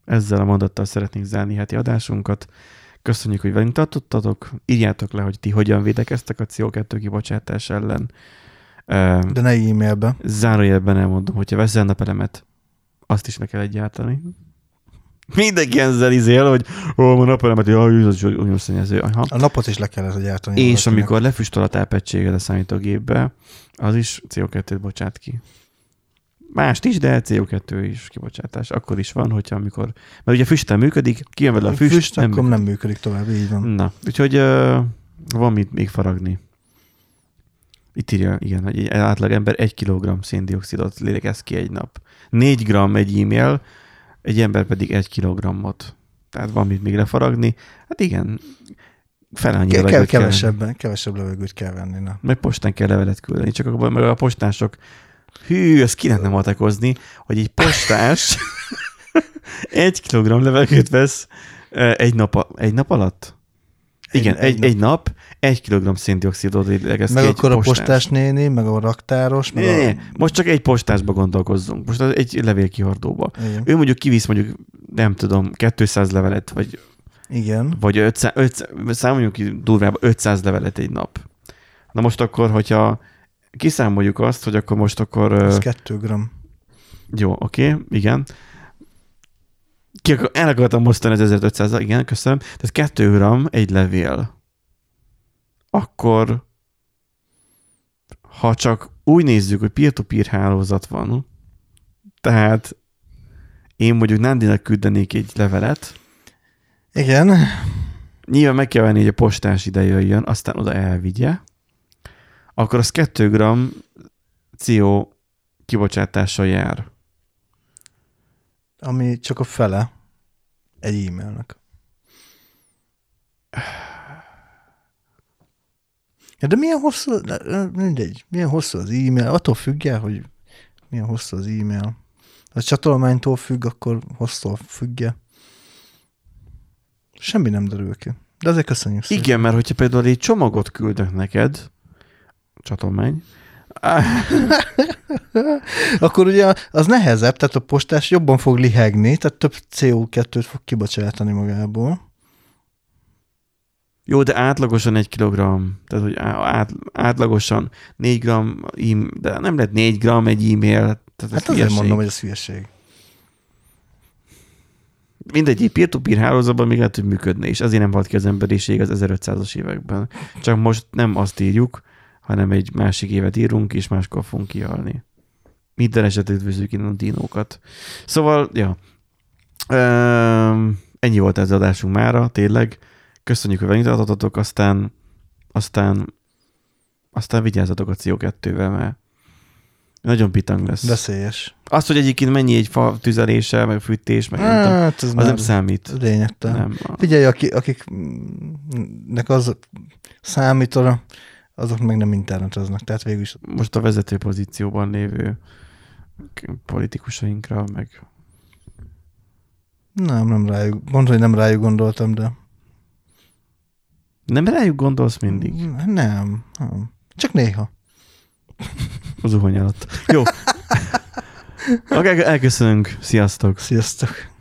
Ezzel a mondattal szeretnénk zárni heti adásunkat. Köszönjük, hogy velünk tartottatok. Írjátok le, hogy ti hogyan védekeztek a CO2 kibocsátás ellen.
De ne e-mailbe.
Zárójelben elmondom, hogyha veszel napelemet, azt is le kell egyáltalani. Mindenki ezzel izél, hogy ó, a napelemet, jaj, ez uniós szennyező. Aha.
A napot is le kellett gyártani.
És amikor lefüstöl a tápegységed a számítógépbe, az is CO2-t bocsát ki. Mást is, de CO2 is kibocsátás. Akkor is van, hogyha amikor... Mert ugye füsttel működik, kijön vele a füst,
füst
nem
akkor nem működik tovább, így van.
Na, úgyhogy uh, van mit még faragni. Itt írja, igen, hogy egy átlag ember egy kilogramm széndiokszidot lélegez ki egy nap. Négy gram egy e-mail, egy ember pedig egy kilogrammot. Tehát van mit még lefaragni. Hát igen, fel annyi kell-
kevesebben, kevesebb levegőt kell venni. Na.
meg postán kell levelet küldeni, csak akkor meg a postások, hű, ezt ki lehetne matekozni, hogy egy postás egy kilogramm levegőt vesz egy nap, a- egy nap alatt? Igen, egy, egy, egy nap egy kilogramm széndiokszidot lélegez
Meg akkor
egy
a postás néni, meg a raktáros, meg
Ne,
a...
most csak egy postásba gondolkozzunk. Most az egy levélkihordóba.
Igen.
Ő mondjuk kivisz mondjuk, nem tudom, 200 levelet, vagy,
Igen.
vagy 500, 500, számoljuk ki durvább 500 levelet egy nap. Na most akkor, hogyha kiszámoljuk azt, hogy akkor most akkor...
Ez 2 gram.
Jó, oké, okay, igen. Ki akar, el akartam mozdítani az 1500 igen, köszönöm. Tehát 2 gram egy levél. Akkor, ha csak úgy nézzük, hogy peer-to-peer hálózat van, tehát én mondjuk Nándinak küldenék egy levelet,
Igen.
nyilván meg kell venni, hogy a postás ide jöjjön, aztán oda elvigye, akkor az 2 gram CO kibocsátással jár.
Ami csak a fele egy e-mailnek. Ja, de milyen hosszú, de, de mindegy, milyen hosszú az e-mail, attól függ el, hogy milyen hosszú az e-mail. Ha a csatolmánytól függ, akkor hosszú függje. Semmi nem derül ki. De azért köszönjük szépen.
Igen, mert hogyha például egy csomagot küldök neked, csatolmány,
Akkor ugye az nehezebb, tehát a postás jobban fog lihegni, tehát több CO2-t fog kibocsátani magából.
jó, de átlagosan egy kilogramm, tehát hogy át, átlagosan négy gram, de nem lehet négy gram egy e-mail, tehát
Hát azért mondom, hogy ez hülyeség.
Mindegy, egy peer-to-peer hálózatban még lehet, hogy működne, és azért nem halt ki az emberiség az 1500-as években. Csak most nem azt írjuk, hanem egy másik évet írunk, és máskor fogunk kihalni. Minden esetet üdvözlük innen a dinókat. Szóval, ja. Üm, ennyi volt ez az adásunk mára, tényleg. Köszönjük, hogy velünk tartottatok, aztán, aztán, aztán vigyázzatok a CO2-vel, mert nagyon pitang lesz.
Veszélyes.
Azt, hogy egyébként mennyi egy fa tüzelése, meg fűtés, meg nem
Hát ez
az
már
nem számít.
lényegtelen.
Nem.
Figyelj, aki, akiknek az számít, arra, azok meg nem interneteznek, tehát végül is
Most a vezető pozícióban lévő politikusainkra, meg
nem, nem rájuk, mondom, hogy nem rájuk gondoltam, de
nem rájuk gondolsz mindig
nem, nem. Csak néha.
az uhony alatt. Jó. Oké, okay, elköszönünk. Sziasztok.
Sziasztok.